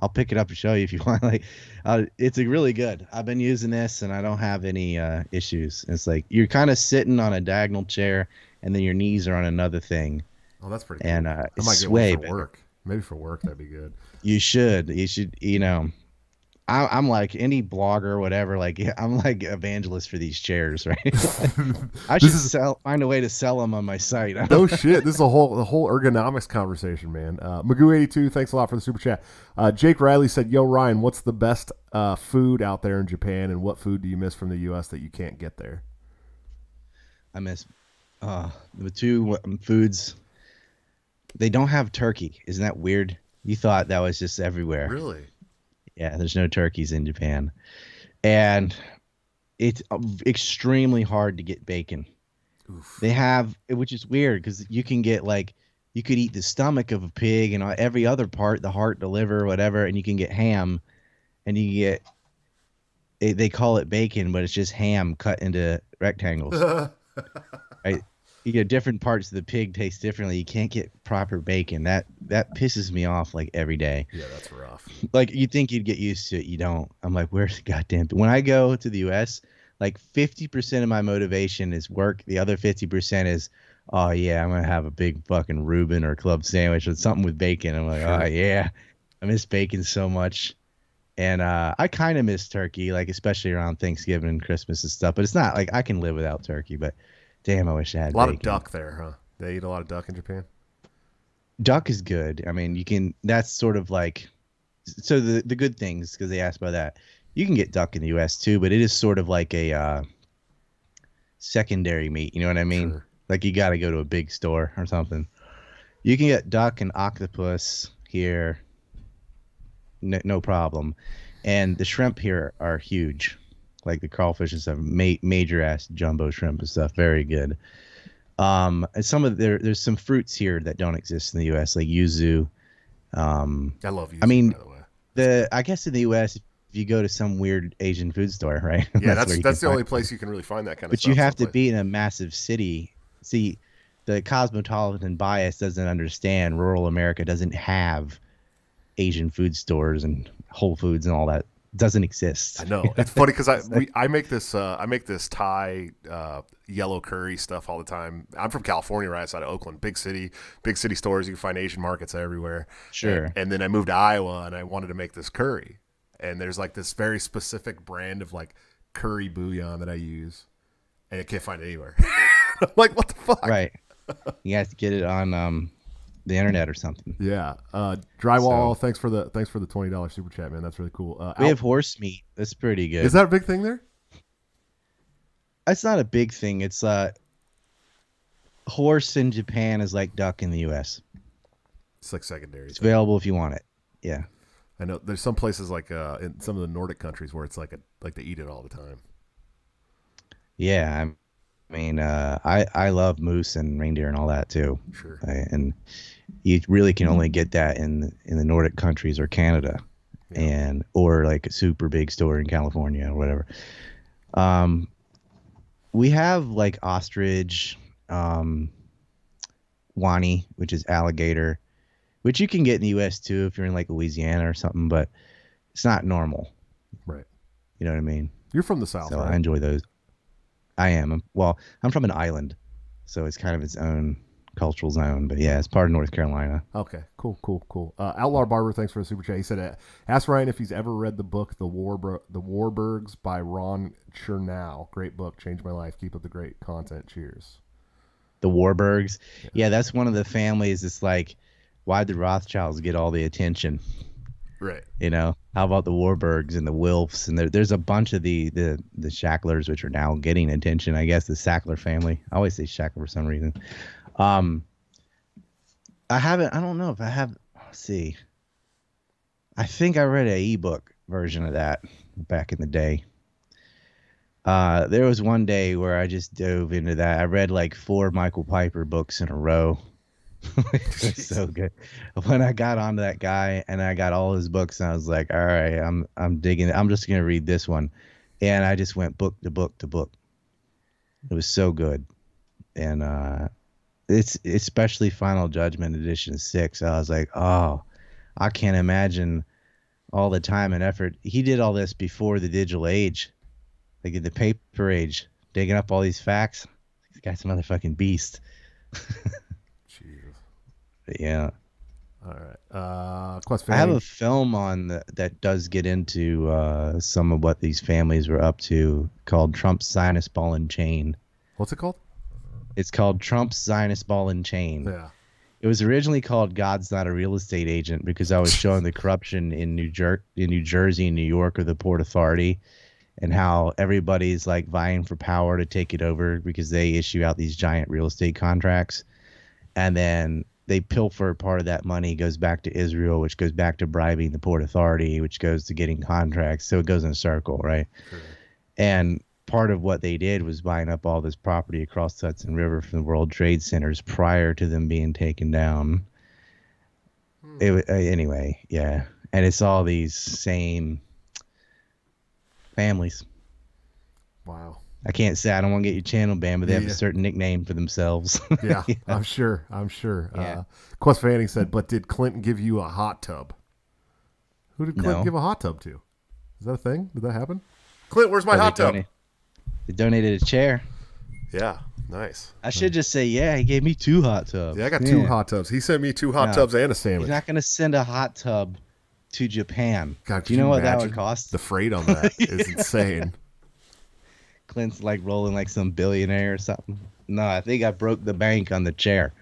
I'll pick it up and show you if you want. Like, uh, it's a really good. I've been using this and I don't have any uh, issues. It's like you're kind of sitting on a diagonal chair and then your knees are on another thing, Oh, that's pretty. Cool. and uh, I might it's get way one for better. work. Maybe for work that'd be good. You should. You should. You know. I, I'm like any blogger or whatever. Like I'm like evangelist for these chairs, right? I should is- sell find a way to sell them on my site. No shit. This is a whole the whole ergonomics conversation, man. Uh, Magoo82, thanks a lot for the super chat. Uh, Jake Riley said, "Yo, Ryan, what's the best uh, food out there in Japan, and what food do you miss from the U.S. that you can't get there?" I miss uh, the two foods they don't have turkey. Isn't that weird? You thought that was just everywhere. Really? Yeah, there's no turkeys in Japan. And it's uh, extremely hard to get bacon. Oof. They have, which is weird because you can get like, you could eat the stomach of a pig and every other part, the heart, the liver, whatever, and you can get ham, and you get, they, they call it bacon, but it's just ham cut into rectangles. you get different parts of the pig taste differently. You can't get proper bacon. That that pisses me off like every day. yeah, that's rough. Like you think you'd get used to it, you don't. I'm like, where's the goddamn? When I go to the U.S., like 50% of my motivation is work. The other 50% is, oh yeah, I'm gonna have a big fucking Reuben or club sandwich or something with bacon. I'm like, Sure. oh yeah, I miss bacon so much. And uh, I kind of miss turkey, like especially around Thanksgiving and Christmas and stuff. But it's not like I can live without turkey. But damn, I wish I had A lot of duck there, huh? They eat a lot of duck in Japan. duck is good. I mean, you can. That's sort of like. So the the good things because they asked about that. You can get duck in the U.S. too, but it is sort of like a uh, secondary meat. You know what I mean? Sure. Like you got to go to a big store or something. You can get duck and octopus here, no, no problem. And the shrimp here are huge, like the crawfish and stuff. Ma- major ass jumbo shrimp and stuff, very good. Um, and some of there, there's some fruits here that don't exist in the U.S. like yuzu. Um, I love you. I mean, by the way. the I guess in the U.S. if you go to some weird Asian food store, right? Yeah, that's you that's, the only place you can really find that kind of but you have to be in a massive city. See, the cosmopolitan bias doesn't understand rural America doesn't have Asian food stores and Whole Foods and all that. Doesn't exist. I know it's funny because I we, I make this uh, I make this Thai uh, yellow curry stuff all the time. I'm from California, right outside of Oakland, big city, big city stores. You can find Asian markets everywhere. Sure. And, and then I moved to Iowa, and I wanted to make this curry. And there's like this very specific brand of like curry bouillon that I use, and I can't find it anywhere. Like, what the fuck? Right. You have to get it on um, the internet or something. Yeah. Uh, drywall. So- Thanks for the thanks for the twenty dollars super chat, man. That's really cool. Uh, We Al- have horse meat. That's pretty good. is that a big thing there? It's not a big thing. It's uh, horse in Japan is like duck in the U.S. It's like secondary. It's available if you want it. Yeah. I know there's some places like uh, in some of the Nordic countries where it's like a like they eat it all the time. Yeah. I'm- mean, uh, I I love moose and reindeer and all that too. Sure. Right? And you really can only get that in in the Nordic countries or Canada, Yeah. and or like a super big store in California or whatever. Um, we have like ostrich, um, wani, which is alligator, which you can get in the U.S. too if you're in like Louisiana or something, but it's not normal. Right. You know what I mean? You're from the south, so I enjoy those. I am. Well, I'm from an island, so it's kind of its own cultural zone. But yeah, it's part of North Carolina. Okay, cool, cool, cool. Uh, Outlaw Barber, thanks for the super chat. He said, uh, "Ask Ryan if he's ever read the book The War The Warburgs by Ron Chernow. Great book, changed my life. Keep up the great content. Cheers." The Warburgs. Yeah, that's one of the families. It's like, why did Rothschilds get all the attention? Right. You know, how about the Warburgs and the Wilfs? And there, there's a bunch of the the the Shacklers, which are now getting attention. I guess the Sackler family. I always say Shackler for some reason. Um, I haven't. I don't know if I have. Let's see. I think I read a ebook version of that back in the day. Uh, there was one day where I just dove into that. I read like four Michael Piper books in a row. it was so good. When I got onto that guy and I got all his books, and I was like, all right, I'm I'm digging. it. I'm just gonna read this one, and I just went book to book to book. It was so good, and uh, it's especially Final Judgment Edition six. I was like, oh, I can't imagine all the time and effort. He did all this before the digital age, like in the paper age, digging up all these facts. This guy's a motherfucking beast. But yeah. All right. Uh, I have a film on the, that does get into uh, some of what these families were up to called Trump's Zionist Ball and Chain. What's it called? It's called Trump's Zionist Ball and Chain. Yeah. It was originally called God's Not a Real Estate Agent because I was showing the corruption in New Jer- in New Jersey and New York or the Port Authority and how everybody's like vying for power to take it over because they issue out these giant real estate contracts. And then they pilfer part of that money goes back to Israel, which goes back to bribing the port authority, which goes to getting contracts. So it goes in a circle, right? And part of what they did was buying up all this property across the Hudson River from the World Trade Centers prior to them being taken down. Hmm. It uh, anyway, yeah, and it's all these same families. Wow. I can't say I don't want to get your channel banned, but they have Yeah. a certain nickname for themselves. Yeah, I'm sure. I'm sure. Yeah. Uh, Quest Fanning said, but did Clinton give you a hot tub? Who did Clinton No. give a hot tub to? Is that a thing? Did that happen? Clint, where's my Well, hot tub? they donated a chair. Yeah, nice. I should just say, yeah, he gave me two hot tubs. Yeah, I got two hot tubs. He sent me two hot No. tubs and a sandwich. He's not going to send a hot tub to Japan. God, Do you could know what that would cost? The freight on that is insane. Clint's like rolling like some billionaire or something. No, I think I broke the bank on the chair.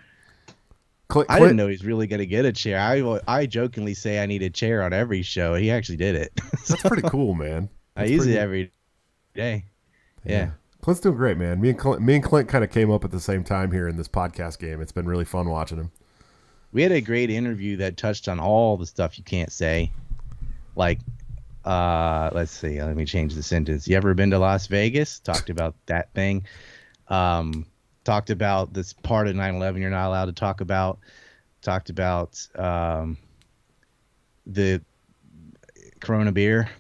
Clint, I didn't know he's really going to get a chair. I, I jokingly say I need a chair on every show. He actually did it. That's pretty cool, man. I use pretty- it every day. Yeah. Clint's doing great, man. Me and Clint, me and Clint kind of came up at the same time here in this podcast game. It's been really fun watching him. We had a great interview that touched on all the stuff you can't say. Like, uh, let's see. Let me change the sentence. You ever been to Las Vegas? Talked about that thing. Um, talked about this part of 9/11 you're not allowed to talk about. Talked about um, the Corona beer.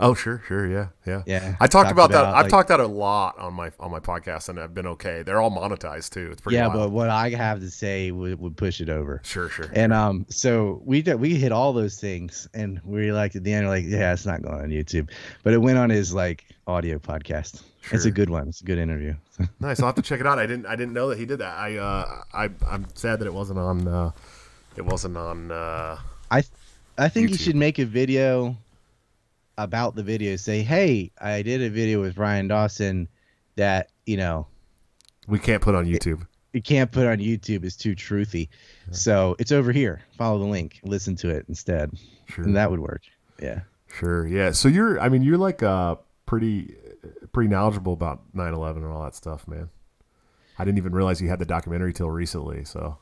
Oh, sure, sure, yeah, yeah. Yeah. I talked, about, that. about, I've like- talked that a lot on my on my podcast, and I've been okay. They're all monetized too. It's pretty. Yeah, wild. but what I have to say would, would push it over. sure, sure. And um, so we did, we hit all those things, and we were like at the end, like, yeah, it's not going on YouTube, but it went on his like audio podcast. It's a good one. It's a good interview. nice. I'll have to check it out. I didn't I didn't know that he did that. I uh I I'm sad that it wasn't on. uh It wasn't on. uh I I think you should make a video about the video. Say, hey, I did a video with Ryan Dawson that you know We can't put on YouTube. you can't put on YouTube. It's too truthy. So it's over here. Follow the link. Listen to it instead, Sure. and that would work. Yeah. Sure. Yeah. So you're. I mean, you're like uh pretty pretty knowledgeable about 9/11 and all that stuff, man. I didn't even realize you had the documentary till recently. So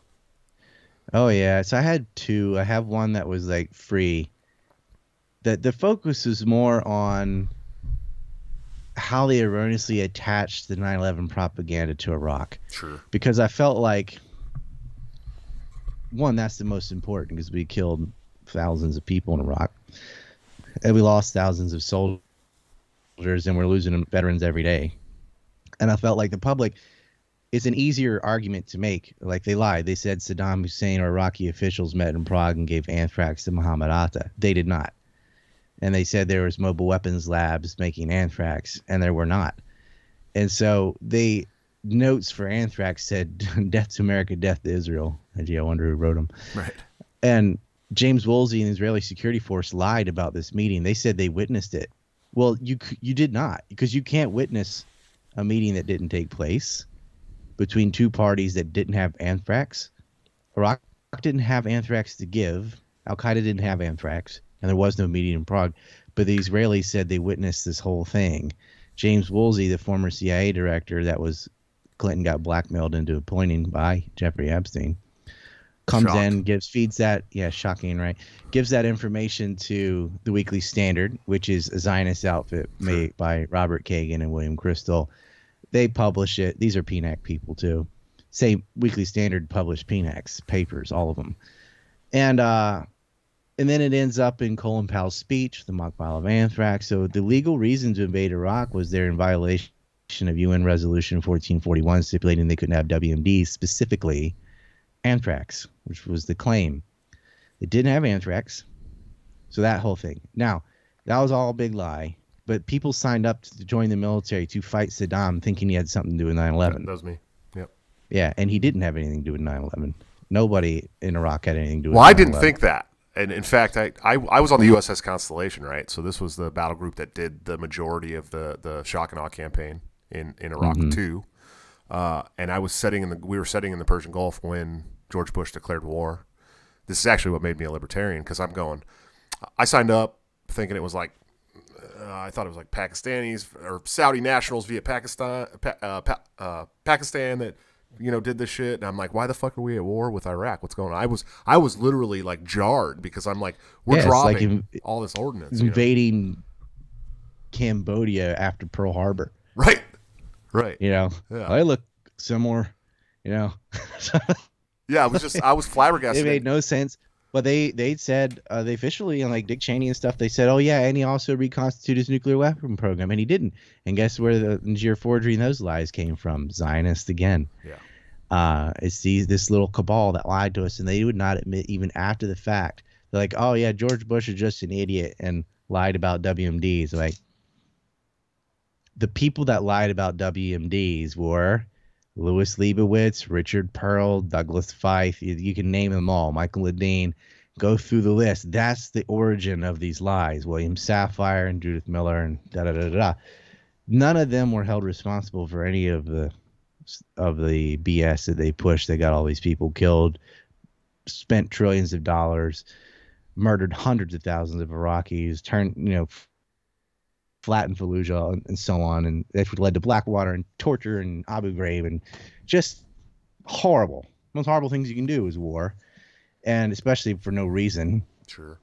Oh yeah, so I had two. I have one that was like free. The the focus is more on how they erroneously attached the 9/11 propaganda to Iraq sure. because I felt like one that's the most important because we killed thousands of people in Iraq and we lost thousands of soldiers and we're losing veterans every day. And I felt like the public it's an easier argument to make. Like they lied. They said Saddam Hussein or Iraqi officials met in Prague and gave anthrax to Muhammad Atta. They did not. And they said there was mobile weapons labs making anthrax, and there were not. And so they notes for anthrax said "Death to America, Death to Israel." And gee, I wonder who wrote them. Right. And James Woolsey and the Israeli security force lied about this meeting. They said they witnessed it. Well, you you did not because you can't witness a meeting that didn't take place between two parties that didn't have anthrax. Iraq didn't have anthrax to give. Al Qaeda didn't have anthrax, and there was no meeting in Prague. But the Israelis said they witnessed this whole thing. James Woolsey, the former CIA director that was Clinton got blackmailed into appointing by Jeffrey Epstein, comes Shocked. in, gives feeds that yeah, shocking, right? Gives that information to the Weekly Standard, which is a Zionist outfit made by Robert Kagan and William Kristol. They publish it. These are PNAC people too. Say Weekly Standard published PNACs papers, all of them, and uh, and then it ends up in Colin Powell's speech, the mock trial of anthrax. So the legal reason to invade Iraq was they're in violation of UN Resolution 1441, stipulating they couldn't have WMD, specifically anthrax, which was the claim. It didn't have anthrax. So that whole thing. Now, that was all a big lie, but people signed up to join the military to fight Saddam thinking he had something to do with 9 That 11. was me. Yep. Yeah, and he didn't have anything to do with 9 11. Nobody in Iraq had anything to do with Well, I didn't think that. And in fact, I, I I was on the USS Constellation, right? So this was the battle group that did the majority of the the shock and awe campaign in in Iraq too. Uh, and I was setting in the we were setting in the Persian Gulf when George Bush declared war. This is actually what made me a libertarian because I'm going. I signed up thinking it was like uh, I thought it was like Pakistanis or Saudi nationals via Pakistan, pa- uh, pa- uh, Pakistan that you know, did this shit, and I'm like, why the fuck are we at war with Iraq? What's going on? I was, I was literally like jarred because I'm like, we're Yeah, like dropping inv- all this ordnance, you know? invading Cambodia after Pearl Harbor. right? Right. You know, Yeah. I look similar. You know, Yeah, I was just, I was flabbergasted. it made no sense. But they they said uh, they officially and like Dick Cheney and stuff. They said, oh yeah, and he also reconstituted his nuclear weapon program, and he didn't. And guess where the Niger forgery and those lies came from? Zionist again. Yeah. Uh, it's these this little cabal that lied to us, and they would not admit even after the fact. They're like, oh yeah, George Bush is just an idiot and lied about WMDs. Like the people that lied about WMDs were Louis Leibowitz, Richard Perle, Douglas Feith. You, you can name them all. Michael Ledeen. Go through the list. That's the origin of these lies. William Safire and Judith Miller and da da da da. None of them were held responsible for any of the of the BS that they pushed. They got all these people killed, spent trillions of dollars, murdered hundreds of thousands of Iraqis, turned you know flattened Fallujah and, and so on, and that's what led to Blackwater and torture and Abu Ghraib and just horrible. Most horrible things you can do is war, and especially for no reason. Sure.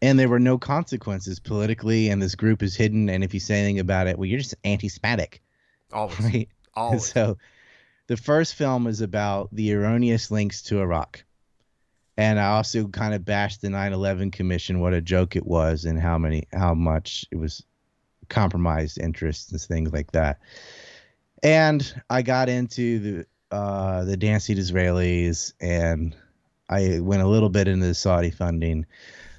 And there were no consequences politically, and this group is hidden. And if you say anything about it, well, you're just anti-Semitic, Always. right? Always. so, the first film is about the erroneous links to Iraq. And I also kind of bashed the 9/11 Commission, what a joke it was, and how many, how much it was compromised interests and things like that. And I got into the uh, the dancing Israelis, and I went a little bit into the Saudi funding.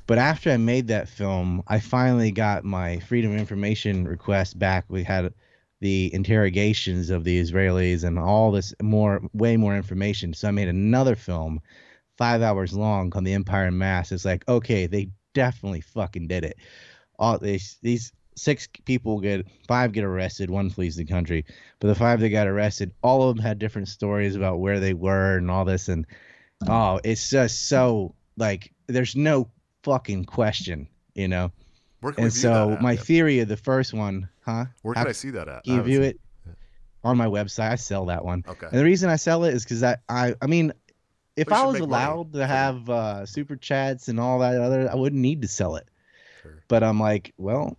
But after I made that film, I finally got my Freedom Information request back. We had the interrogations of the Israelis and all this more, way more information. So I made another film, five hours long, called The Empire Unmasked. It's like, okay, they definitely fucking did it. All these these six people get five get arrested, one flees the country. But the five that got arrested, all of them had different stories about where they were and all this. And oh, it's just so like there's no fucking question, you know. Where can we And so my theory of the first one, huh? Where can I see that at? I Can you view it on my website? I sell that one. Okay. And the reason I sell it is because I, I, I mean, if I was make money allowed to have uh, super chats and all that other, I wouldn't need to sell it. Sure. But I'm like, well,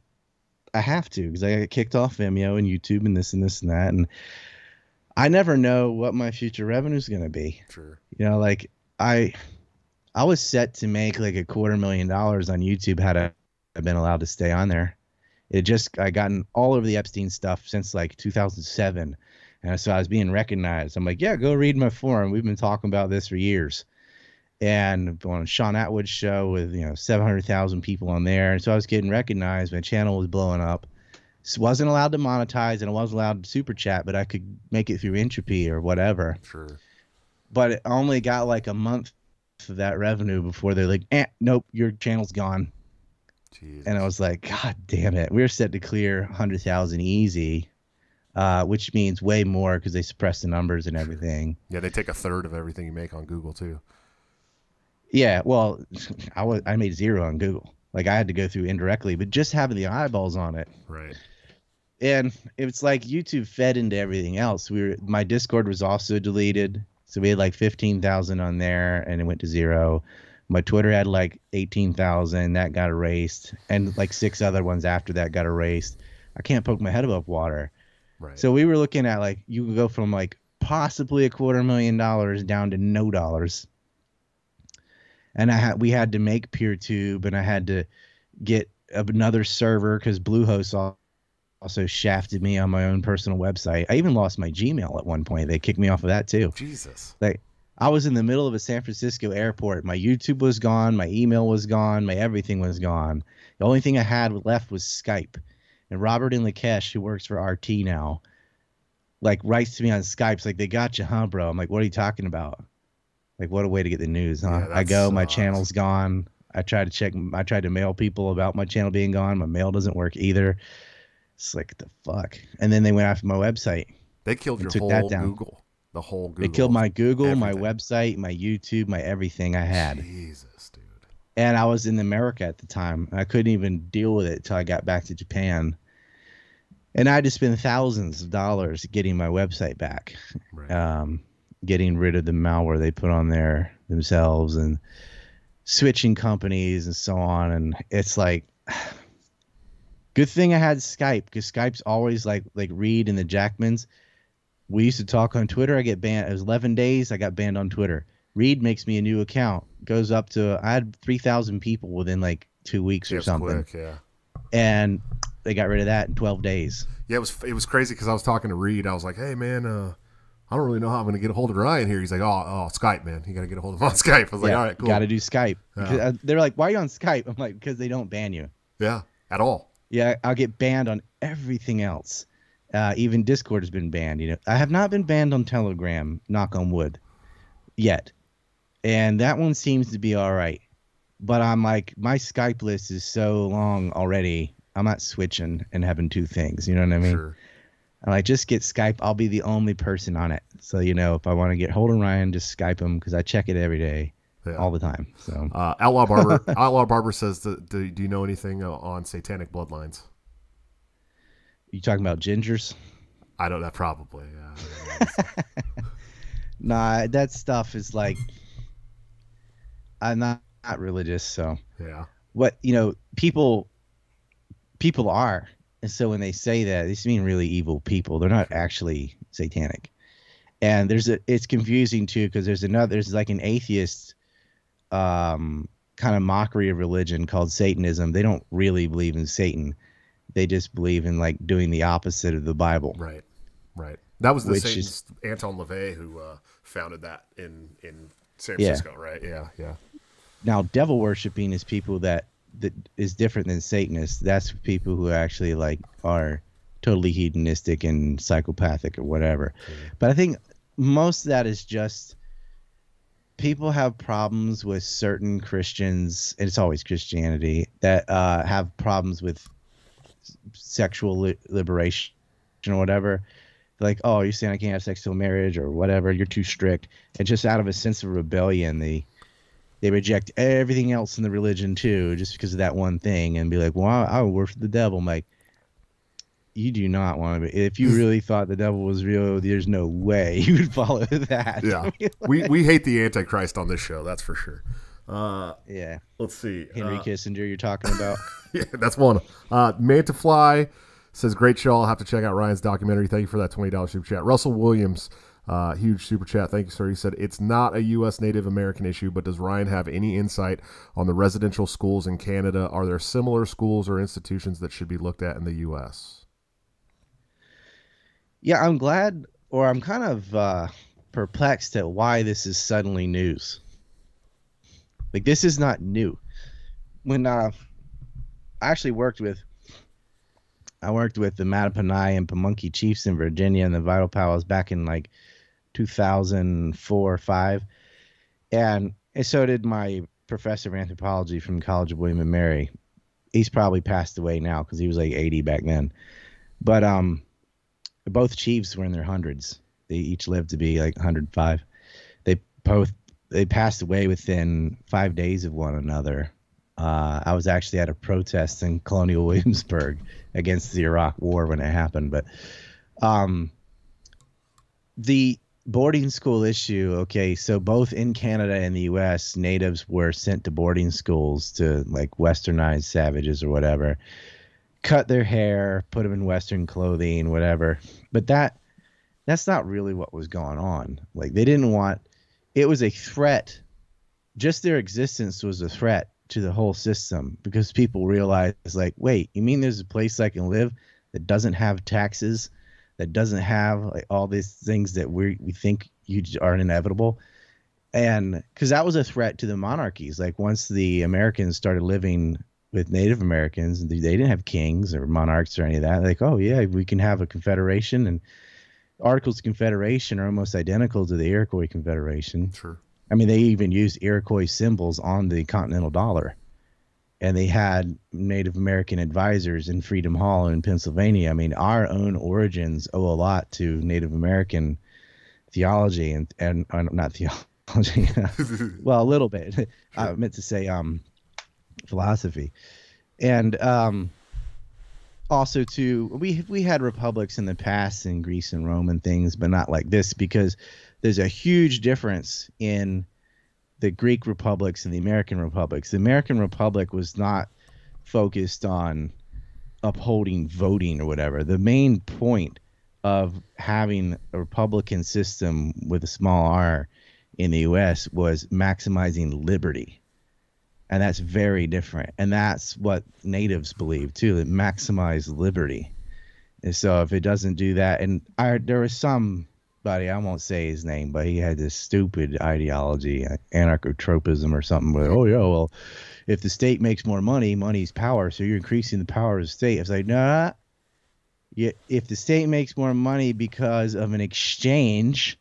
I have to because I got kicked off Vimeo and YouTube and this and this and that, and I never know what my future revenue is going to be. Sure. You know, like I, I was set to make like a quarter million dollars on YouTube had I been allowed to stay on there. It just I gotten all over the Epstein stuff since like 2007, and so I was being recognized. I'm like, yeah, go read my forum. We've been talking about this for years, and on Shaun Attwood's show with you know 700,000 people on there, and so I was getting recognized. My channel was blowing up. S- wasn't allowed to monetize, and I wasn't allowed to super chat, but I could make it through Entropy or whatever Sure. but it only got like a month of that revenue before they're like, eh, nope, your channel's gone. Jeez. And I was like, God damn it. We are set to clear 100,000 easy, uh, which means way more because they suppress the numbers and everything. yeah, they take a third of everything you make on Google too. Yeah, well, I was I made zero on Google. Like I had to go through indirectly, but just having the eyeballs on it. Right. And it's like YouTube fed into everything else. We were my Discord was also deleted. So we had like 15,000 on there and it went to zero. My Twitter had like 18,000, that got erased, and like six other ones after that got erased. I can't poke my head above water. Right. So we were looking at like you could go from like possibly a quarter million dollars down to no dollars. And I had we had to make PeerTube, and I had to get another server because Bluehost also shafted me on my own personal website. I even lost my Gmail at one point. They kicked me off of that too. Jesus. Like I was in the middle of a San Francisco airport. My YouTube was gone, my email was gone, my everything was gone. The only thing I had left was Skype. And Robert and Lakesh, who works for RT now, like writes to me on Skype's like, "They got you, huh, bro?" I'm like, "What are you talking about?" Like, what a way to get the news, huh? Yeah, I go, my channel's gone. I tried to check. I tried to mail people about my channel being gone. My mail doesn't work either. It's like the fuck. And then they went after my website. They killed your took whole that down. Google. The whole Google. They killed my Google, my website, my YouTube, my everything I had. Jesus, dude. and I was in America at the time. I couldn't even deal with it till I got back to Japan. And I had to spend thousands of dollars getting my website back. Right. Um, getting rid of the malware they put on there themselves and switching companies and so on. And it's like, good thing I had Skype because Skype's always like like Reed and the Jackmans. We used to talk on Twitter. I get banned. It was 11 days. I got banned on Twitter. Reed makes me a new account. Goes up to I had 3,000 people within like two weeks or something, quick, yeah. and they got rid of that in 12 days. Yeah, it was it was crazy because I was talking to Reed. I was like, "Hey, man, uh, I don't really know how I'm going to get a hold of Ryan here." He's like, "Oh, oh, Skype, man. You got to get a hold of him on Skype." I was like, "All right, cool." Got to do Skype. Yeah. Uh, They're like, "Why are you on Skype?" I'm like, "Because they don't ban you." Yeah, at all. Yeah, I'll get banned on everything else. Uh, even Discord has been banned. You know, I have not been banned on Telegram. Knock on wood, yet, and that one seems to be all right. But I'm like, my Skype list is so long already. I'm not switching and having two things. You know what I mean? Sure. Like, just get Skype. I'll be the only person on it. So you know, if I want to get hold of Ryan, just Skype him because I check it every day, Yeah. all the time. So Uh, Outlaw Barber. Outlaw Barber says, that, do, "Do you know anything uh, on satanic bloodlines?" You talking about gingers? I don't know. Probably. Yeah. Nah, that stuff is like I'm not, not religious, so yeah. what you know, people people are. And so when they say that, they mean really evil people. They're not actually satanic. And there's a it's confusing too because there's another there's like an atheist um kind of mockery of religion called Satanism. They don't really believe in Satan. They just believe in like doing the opposite of the Bible. Right. Right. That was the same Anton LaVey who uh, founded that in in San Yeah. Francisco. Right. Yeah. Yeah. now devil worshiping is people that that is different than satanists that's people who actually like are totally hedonistic and psychopathic or whatever but i think most of that is just people have problems with certain christians and it's always christianity that uh, have problems with sexual li- liberation or whatever like oh you're saying i can't have sex till marriage or whatever you're too strict and just out of a sense of rebellion they they reject everything else in the religion too, just because of that one thing, and be like, "Well, I, I worship the devil." I'm like, you do not want to be. If you really thought the devil was real, there's no way you would follow that. Yeah. we we hate the Antichrist on this show. That's for sure. Uh, yeah. let's see. Henry Uh, Kissinger, you're talking about. yeah, that's one. Uh, Mantafly says, "Great show. I'll have to check out Ryan's documentary. Thank you for that twenty dollars super chat." Russell Williams, uh, huge super chat. Thank you, sir. He said, "It's not a U.S. Native American issue, but does Ryan have any insight on the residential schools in Canada? Are there similar schools or institutions that should be looked at in the U.S.?" yeah, I'm glad, or I'm kind of uh, perplexed at why this is suddenly news. Like this is not new. When uh, I actually worked with, I worked with the Mattaponi and Pamunkey Chiefs in Virginia and the Vital Powers back in like 2004 or five, and, and so did my professor of anthropology from College of William and Mary. He's probably passed away now because he was like 80 back then, but um both chiefs were in their hundreds. They each lived to be like 105. They both they passed away within five days of one another. Uh, I was actually at a protest in Colonial Williamsburg against the Iraq War when it happened, but um, the boarding school issue. Okay, so both in Canada and the U.S., natives were sent to boarding schools to like westernized savages or whatever cut their hair, put them in Western clothing, whatever. But that that's not really what was going on. Like they didn't want it was a threat. Just their existence was a threat to the whole system because people realized like, wait, you mean there's a place I can live that doesn't have taxes, that doesn't have like all these things that we we think you are inevitable. And because that was a threat to the monarchies. Like once the Americans started living with Native Americans, they didn't have kings or monarchs or any of that. Like, oh yeah, we can have a confederation, and Articles of Confederation are almost identical to the Iroquois Confederation. Sure. I mean, they even used Iroquois symbols on the Continental Dollar, and they had Native American advisors in Freedom Hall in Pennsylvania. I mean, our own origins owe a lot to Native American theology and and uh, not theology. well, a little bit. I meant to say um, philosophy, and um, also too we we had republics in the past in Greece and Rome and things, but not like this because there's a huge difference in the Greek republics and the American republics. The American republic was not focused on upholding voting or whatever. The main point of having a republican system with a small r in the US was maximizing liberty. And that's very different. And that's what natives believe too, that maximize liberty. And so if it doesn't do that, and I, there was somebody, I won't say his name, but he had this stupid ideology, anarchotropism or something. Where, oh yeah, well, if the state makes more money, money's power, so you're increasing the power of the state. It's like, nah. If the state makes more money because of an exchange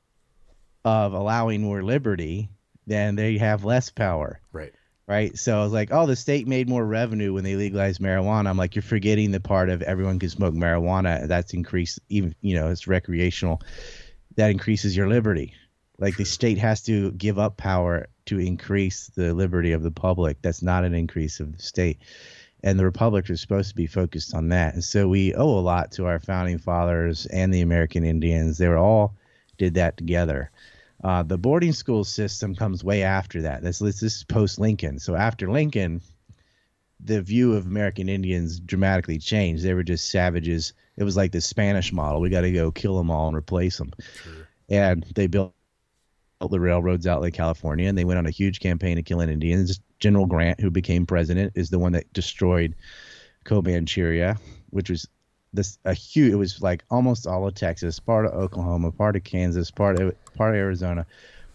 of allowing more liberty, then they have less power. Right. Right. So I was like, oh, the state made more revenue when they legalized marijuana. I'm like, you're forgetting the part of everyone can smoke marijuana. That's increased, even, you know, it's recreational. That increases your liberty. Like the state has to give up power to increase the liberty of the public. That's not an increase of the state. And the republic is supposed to be focused on that. And so we owe a lot to our founding fathers and the American Indians. They were all did that together. Uh, the boarding school system comes way after that. This, this is post Lincoln. So after Lincoln, the view of American Indians dramatically changed. They were just savages. It was like the Spanish model. We got to go kill them all and replace them. Sure. And they built the railroads out in California, and they went on a huge campaign of killing Indians. General Grant, who became president, is the one that destroyed Comancheria, which was this a huge. It was like almost all of Texas, part of Oklahoma, part of Kansas, part of part of Arizona,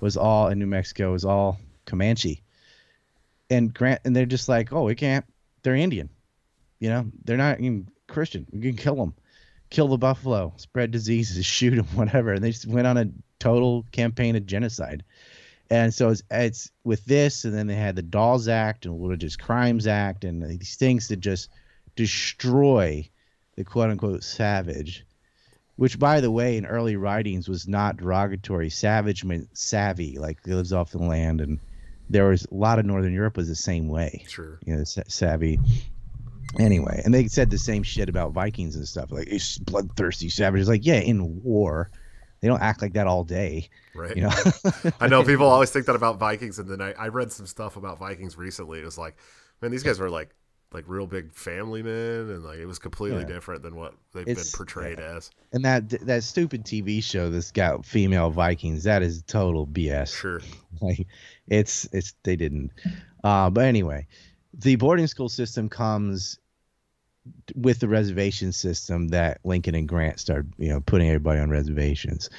was all in New Mexico was all Comanche. And Grant, and they're just like, oh, we can't. They're Indian, you know. They're not even Christian. We can kill them, kill the buffalo, spread diseases, shoot them, whatever. And they just went on a total campaign of genocide. And so it's, it's with this, and then they had the Dawes Act and Religious Crimes Act, and these things that just destroy the quote unquote savage, which, by the way, in early writings was not derogatory. Savage meant savvy, like lives off the land. And there was a lot of Northern Europe was the same way. Sure. You know, savvy. Anyway, and they said the same shit about Vikings and stuff, like it's bloodthirsty savages. Like, yeah, in war, they don't act like that all day. Right. You know, I know people always think that about Vikings, and then I, I read some stuff about Vikings recently. It was like, man, these guys were like like real big family men, and like it was completely yeah. different than what they've it's, been portrayed yeah. as. And that that stupid TV show that's got female Vikings, that is total BS. Sure. Like it's it's they didn't. Uh, but anyway, the boarding school system comes with the reservation system that Lincoln and Grant started, you know, putting everybody on reservations.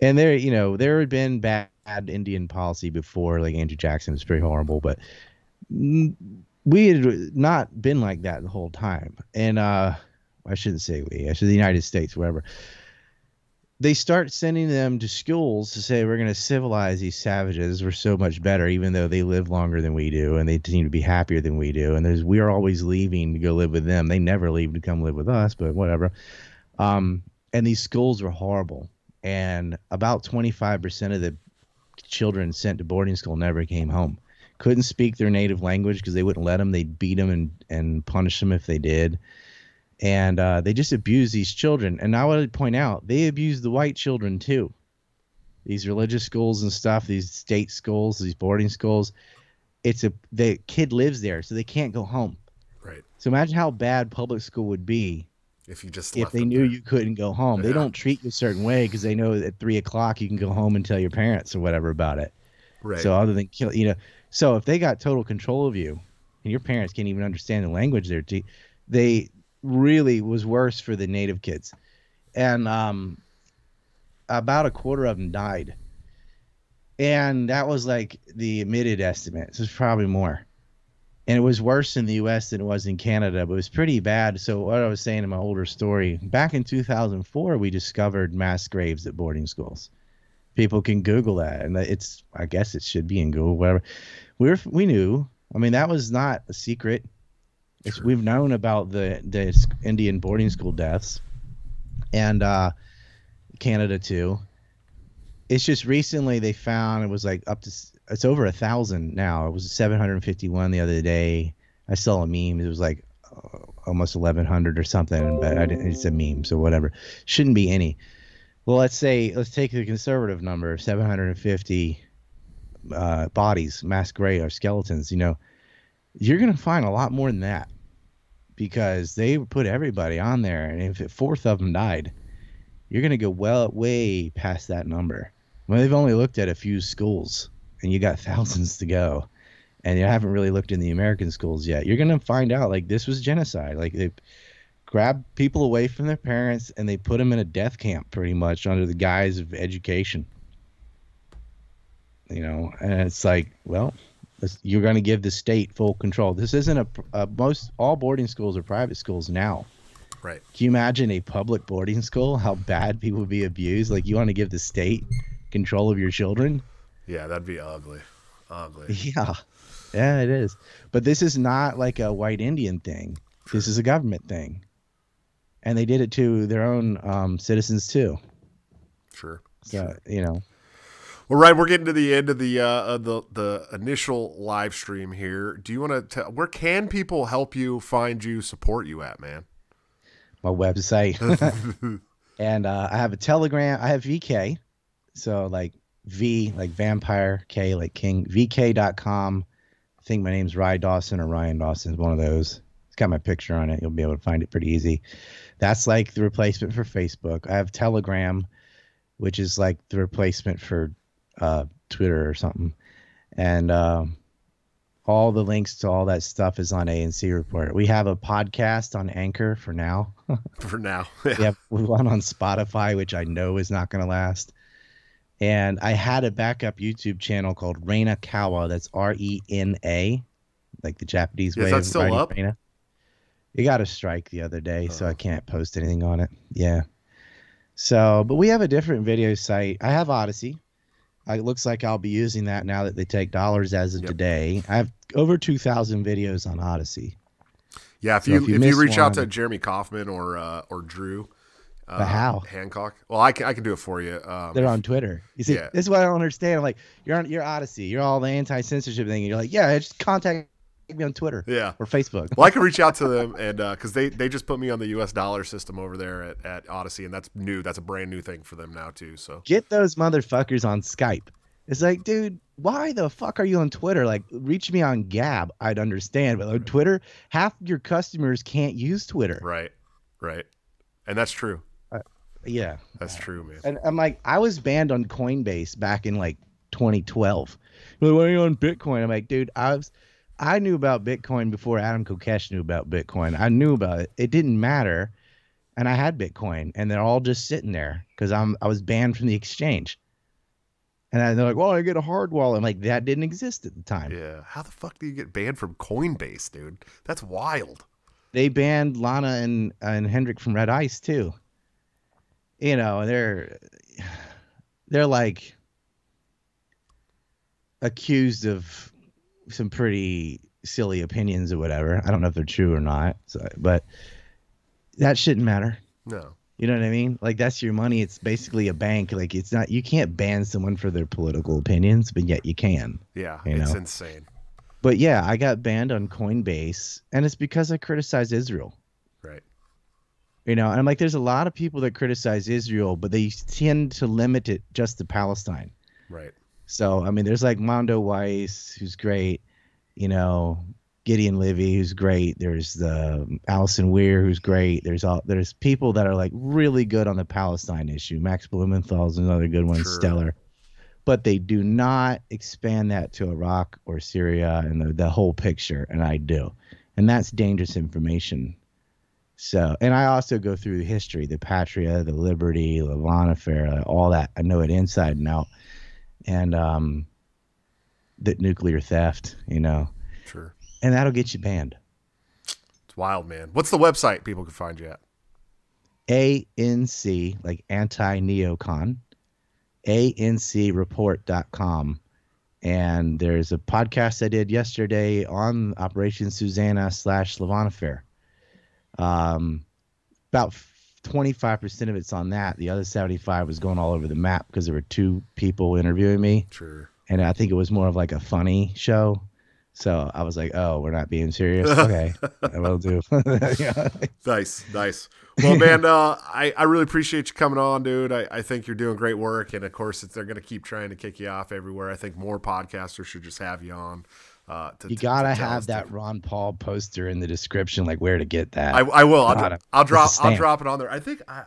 And there, you know, there had been bad Indian policy before, like Andrew Jackson was pretty horrible, but we had not been like that the whole time. And uh, I shouldn't say we, I should the United States, whatever. They start sending them to schools to say we're going to civilize these savages. We're so much better, even though they live longer than we do, and they seem to be happier than we do. And there's we are always leaving to go live with them. They never leave to come live with us, but whatever. Um, and these schools were horrible. And about 25% of the children sent to boarding school never came home couldn't speak their native language because they wouldn't let them. They'd beat them and, and punish them if they did. And uh, they just abused these children. And I would point out, they abused the white children too. These religious schools and stuff, these state schools, these boarding schools. It's a the kid lives there, so they can't go home. Right. So imagine how bad public school would be if you just if they knew there. you couldn't go home. Yeah. They don't treat you a certain way because they know at three o'clock you can go home and tell your parents or whatever about it. Right. So other than kill, you know, so if they got total control of you, and your parents can't even understand the language there, they really was worse for the native kids, and um, about a quarter of them died, and that was like the admitted estimate. So it's probably more, and it was worse in the U.S. than it was in Canada, but it was pretty bad. So what I was saying in my older story, back in 2004, we discovered mass graves at boarding schools people can Google that, and it's I guess it should be in Google, whatever. We are we knew. I mean, that was not a secret. Sure. we've known about the the Indian boarding school deaths, and uh, Canada too. It's just recently they found it was like up to it's over a thousand now. It was 751 the other day. I saw a meme. It was like almost 1100 or something, but I didn't- it's a meme, so whatever. Shouldn't be any. Well, let's say let's take the conservative number, 750 uh, bodies, mass grave or skeletons. You know, you're gonna find a lot more than that because they put everybody on there, and if a fourth of them died, you're gonna go well way past that number. Well, they've only looked at a few schools, and you got thousands to go, and you haven't really looked in the American schools yet. You're gonna find out like this was genocide. Like they grabbed people away from their parents and they put them in a death camp, pretty much under the guise of education. You know, and it's like, well, you're going to give the state full control. This isn't a, a most all boarding schools are private schools now. Right. Can you imagine a public boarding school? How bad people would be abused? Like you want to give the state control of your children? Yeah, that'd be ugly. Ugly. Yeah, yeah, it is. But this is not like a white Indian thing. This is a government thing, and they did it to their own um, citizens too. Sure. So you know, Well, Ryan, we're getting to the end of the uh, of the the initial live stream here. Do you want to tell where can people help you, find you, support you at, man? my website, and uh, I have a Telegram. I have VK, so like V like vampire, K like king, VK.com. I think my name's Ryan Dawson or Ryan Dawson is one of those. It's got my picture on it. You'll be able to find it pretty easy. That's like the replacement for Facebook. I have Telegram, which is like the replacement for uh, Twitter or something. And um, all the links to all that stuff is on ANC Report. We have a podcast on Anchor for now. For now. Yeah. we have one on Spotify, which I know is not going to last. And I had a backup YouTube channel called Reina Kawa. That's R E N A, like the Japanese Is way that of still up? Reina. It got a strike the other day, so Oh. I can't post anything on it. Yeah. So, but we have a different video site. I have Odysee. It looks like I'll be using that now that they take dollars as of Yep. today. I have over 2,000 videos on Odysee. Yeah, if So you if if you you, miss reach out to Jeremy Kauffman or uh, or Drew, uh, how? Hancock. Well, I can I can do it for you. Um, They're on Twitter. You see, Yeah. this is what I don't understand. I'm like, you're on your Odysee, you're all the anti-censorship thing, and you're like, yeah, just contact me on Twitter Yeah. or Facebook. Well, I can reach out to them, and uh because they they just put me on the U.S. dollar system over there at, at Odysee, and that's new. That's a brand new thing for them now too. So Get those motherfuckers on Skype. It's like, dude, why the fuck are you on Twitter? Like, reach me on Gab, I'd understand, but on Twitter, half your customers can't use Twitter. right, right, and that's true. Yeah, That's true, man. and I'm like, I was banned on Coinbase back in like 2012. Like, why are you on Bitcoin? I'm like, dude, I was, I knew about Bitcoin before Adam Kokesh knew about Bitcoin. I knew about it. It didn't matter, and I had Bitcoin, and they're all just sitting there because I'm I was banned from the exchange. And they're like, well, I get a hard wallet. I'm like, that didn't exist at the time. Yeah. How the fuck do you get banned from Coinbase, dude? That's wild. They banned Lana and and Henrik from Red Ice too. You know, they're they're like accused of some pretty silly opinions or whatever. I don't know if they're true or not. So, but that shouldn't matter. No. You know what I mean? Like that's your money. It's basically a bank. Like it's not. You can't ban someone for their political opinions, but yet you can. Yeah, You it's know. insane. But yeah, I got banned on Coinbase, and it's because I criticized Israel. Right. You know, and I'm like, there's a lot of people that criticize Israel, but they tend to limit it just to Palestine. Right. So, I mean, there's like Mondoweiss, who's great. You know, Gideon Levy, who's great. There's the Allison Weir, who's great. There's all there's people that are like really good on the Palestine issue. Max Blumenthal's another good one, Sure. stellar. But they do not expand that to Iraq or Syria and the, the whole picture, and I do, and that's dangerous information. So, and I also go through the history, the Patria, the Liberty, Lavon affair, all that. I know it inside and out, and um, the nuclear theft, you know, Sure. and that'll get you banned. It's wild, man. What's the website people can find you at? ANC, like anti neocon, ancreport.com. And there's a podcast I did yesterday on Operation Susannah slash Lavon Affair. Um, about 25% of it's on that. The other 75 was going all over the map because there were two people interviewing me. Sure. And I think it was more of like a funny show. So I was like, "Oh, we're not being serious." Okay, I will do. nice, nice. Well, man, uh, I I really appreciate you coming on, dude. I, I think you're doing great work, and of course, they're going to keep trying to kick you off everywhere. I think more podcasters should just have you on. Uh, to, you gotta to have that to... Ron Paul poster in the description, like where to get that. I, I will. I'll, I'll drop. I'll drop it on there. I think I,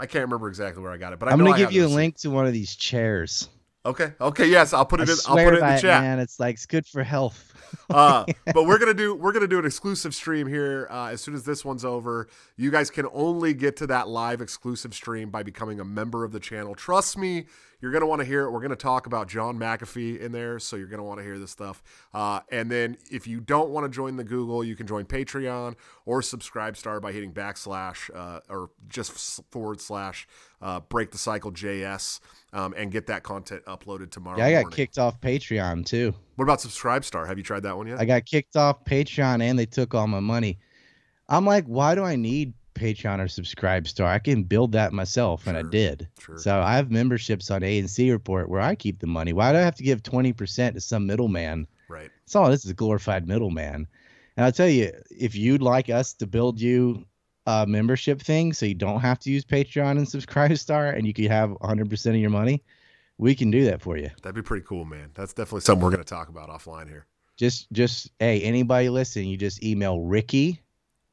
I can't remember exactly where I got it, but I am gonna give you a link to one of these chairs. Okay. Okay. Yes, I'll put it. in, I'll put it in the chat. Man, it's like it's good for health. uh, but we're gonna do we're gonna do an exclusive stream here uh, as soon as this one's over. You guys can only get to that live exclusive stream by becoming a member of the channel. Trust me, you're going to want to hear it. We're going to talk about John McAfee in there, so you're going to want to hear this stuff. Uh, and then if you don't want to join the Google, you can join Patreon or Subscribestar by hitting backslash uh, or just forward slash uh, Break the Cycle JS um, and get that content uploaded tomorrow. Yeah, I got morning. kicked off Patreon too. What about Subscribestar? Have you tried that one yet? I got kicked off Patreon and they took all my money. I'm like, why do I need Patreon or Subscribestar. I can build that myself, and I did. Sure. So I have memberships on A and C Report where I keep the money. Why do I have to give twenty percent to some middleman? Right. It's all this is a glorified middleman. And I'll tell you, if you'd like us to build you a membership thing, so you don't have to use Patreon and Subscribestar, and you could have 100 percent of your money, we can do that for you. That'd be pretty cool, man. That's definitely something we're going to talk about offline here. Just, just hey, anybody listening, you just email Ricky,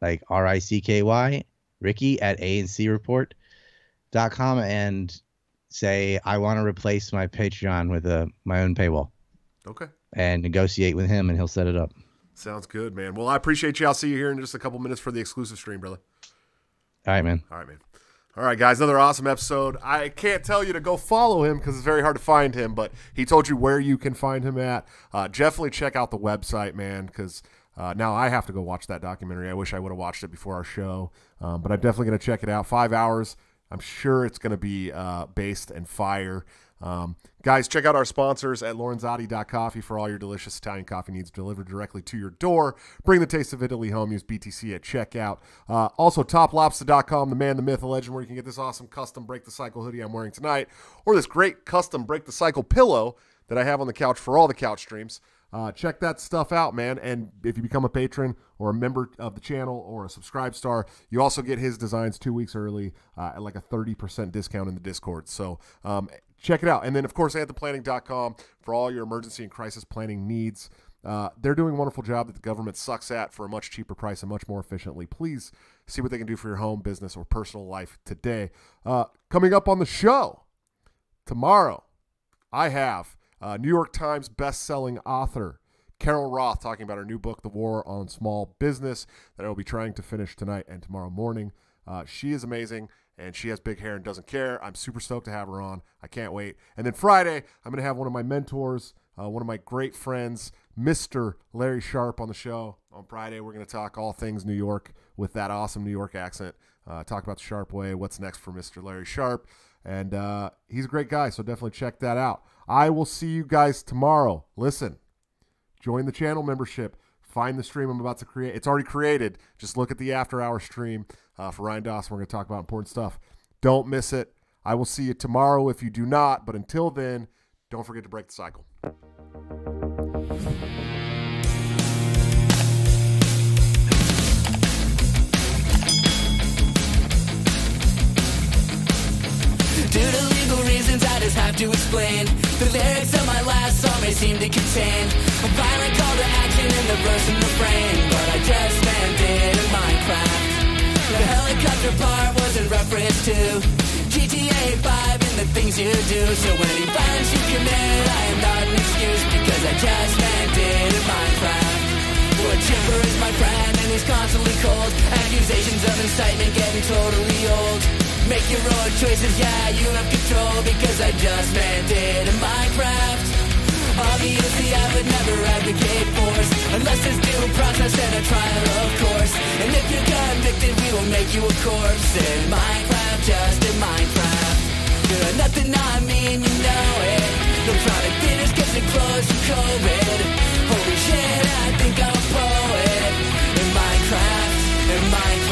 like R I C K Y Ricky at ancreport.com and say, I want to replace my Patreon with a, my own paywall. Okay. And negotiate with him and he'll set it up. Sounds good, man. Well, I appreciate you. I'll see you here in just a couple minutes for the exclusive stream, brother. All right, man. All right, man. All right, guys, another awesome episode. I can't tell you to go follow him because it's very hard to find him, but he told you where you can find him at. Uh, definitely check out the website, man, because uh, now I have to go watch that documentary. I wish I would have watched it before our show, um, but I'm definitely going to check it out. Five hours. I'm sure it's going to be uh, based and fire. Um, guys, check out our sponsors at Coffee for all your delicious Italian coffee needs delivered directly to your door. Bring the taste of Italy home. Use BTC at checkout. Uh, also, toplobster.com, the man, the myth, the legend, where you can get this awesome custom Break the Cycle hoodie I'm wearing tonight, or this great custom Break the Cycle pillow that I have on the couch for all the couch streams. Uh, check that stuff out, man. And if you become a patron or a member of the channel or a subscribe star, you also get his designs two weeks early uh, at like a 30% discount in the Discord. So um, check it out. And then, of course, anthemplanning.com for all your emergency and crisis planning needs. Uh, they're doing a wonderful job that the government sucks at for a much cheaper price and much more efficiently. Please see what they can do for your home, business, or personal life today. Uh, coming up on the show tomorrow, I have uh, New York Times best-selling author Carol Roth talking about her new book, The War on Small Business, that I will be trying to finish tonight and tomorrow morning. Uh, she is amazing, and she has big hair and doesn't care. I'm super stoked to have her on. I can't wait. And then Friday, I'm going to have one of my mentors, uh, one of my great friends, Mr. Larry Sharpe, on the show. On Friday, we're going to talk all things New York with that awesome New York accent. Uh, talk about the Sharpe way, what's next for Mr. Larry Sharpe. And uh, he's a great guy, so definitely check that out. I will see you guys tomorrow. Listen, join the channel membership. Find the stream I'm about to create. It's already created. Just look at the after hour stream uh, for Ryan Dawson. We're going to talk about important stuff. Don't miss it. I will see you tomorrow if you do not. But until then, don't forget to break the cycle. Have to explain. The lyrics of my last song may seem to contain a violent call to action in the verse and the refrain, but I just it in Minecraft. The helicopter part was in reference to GTA 5 and the things you do. So any violence you commit, I am not an excuse because I just it in Minecraft. Well, Chipper is my friend and he's constantly cold. Accusations of incitement getting totally old. Make your own choices, yeah, you have control because I just landed in Minecraft. Obviously, I would never advocate force unless it's due process and a trial, of course. And if you're convicted, we will make you a corpse in Minecraft, just in Minecraft. You're nothing, I mean, you know it. The product dinners getting close to COVID. Holy shit, I think I'm a poet in Minecraft, in Minecraft.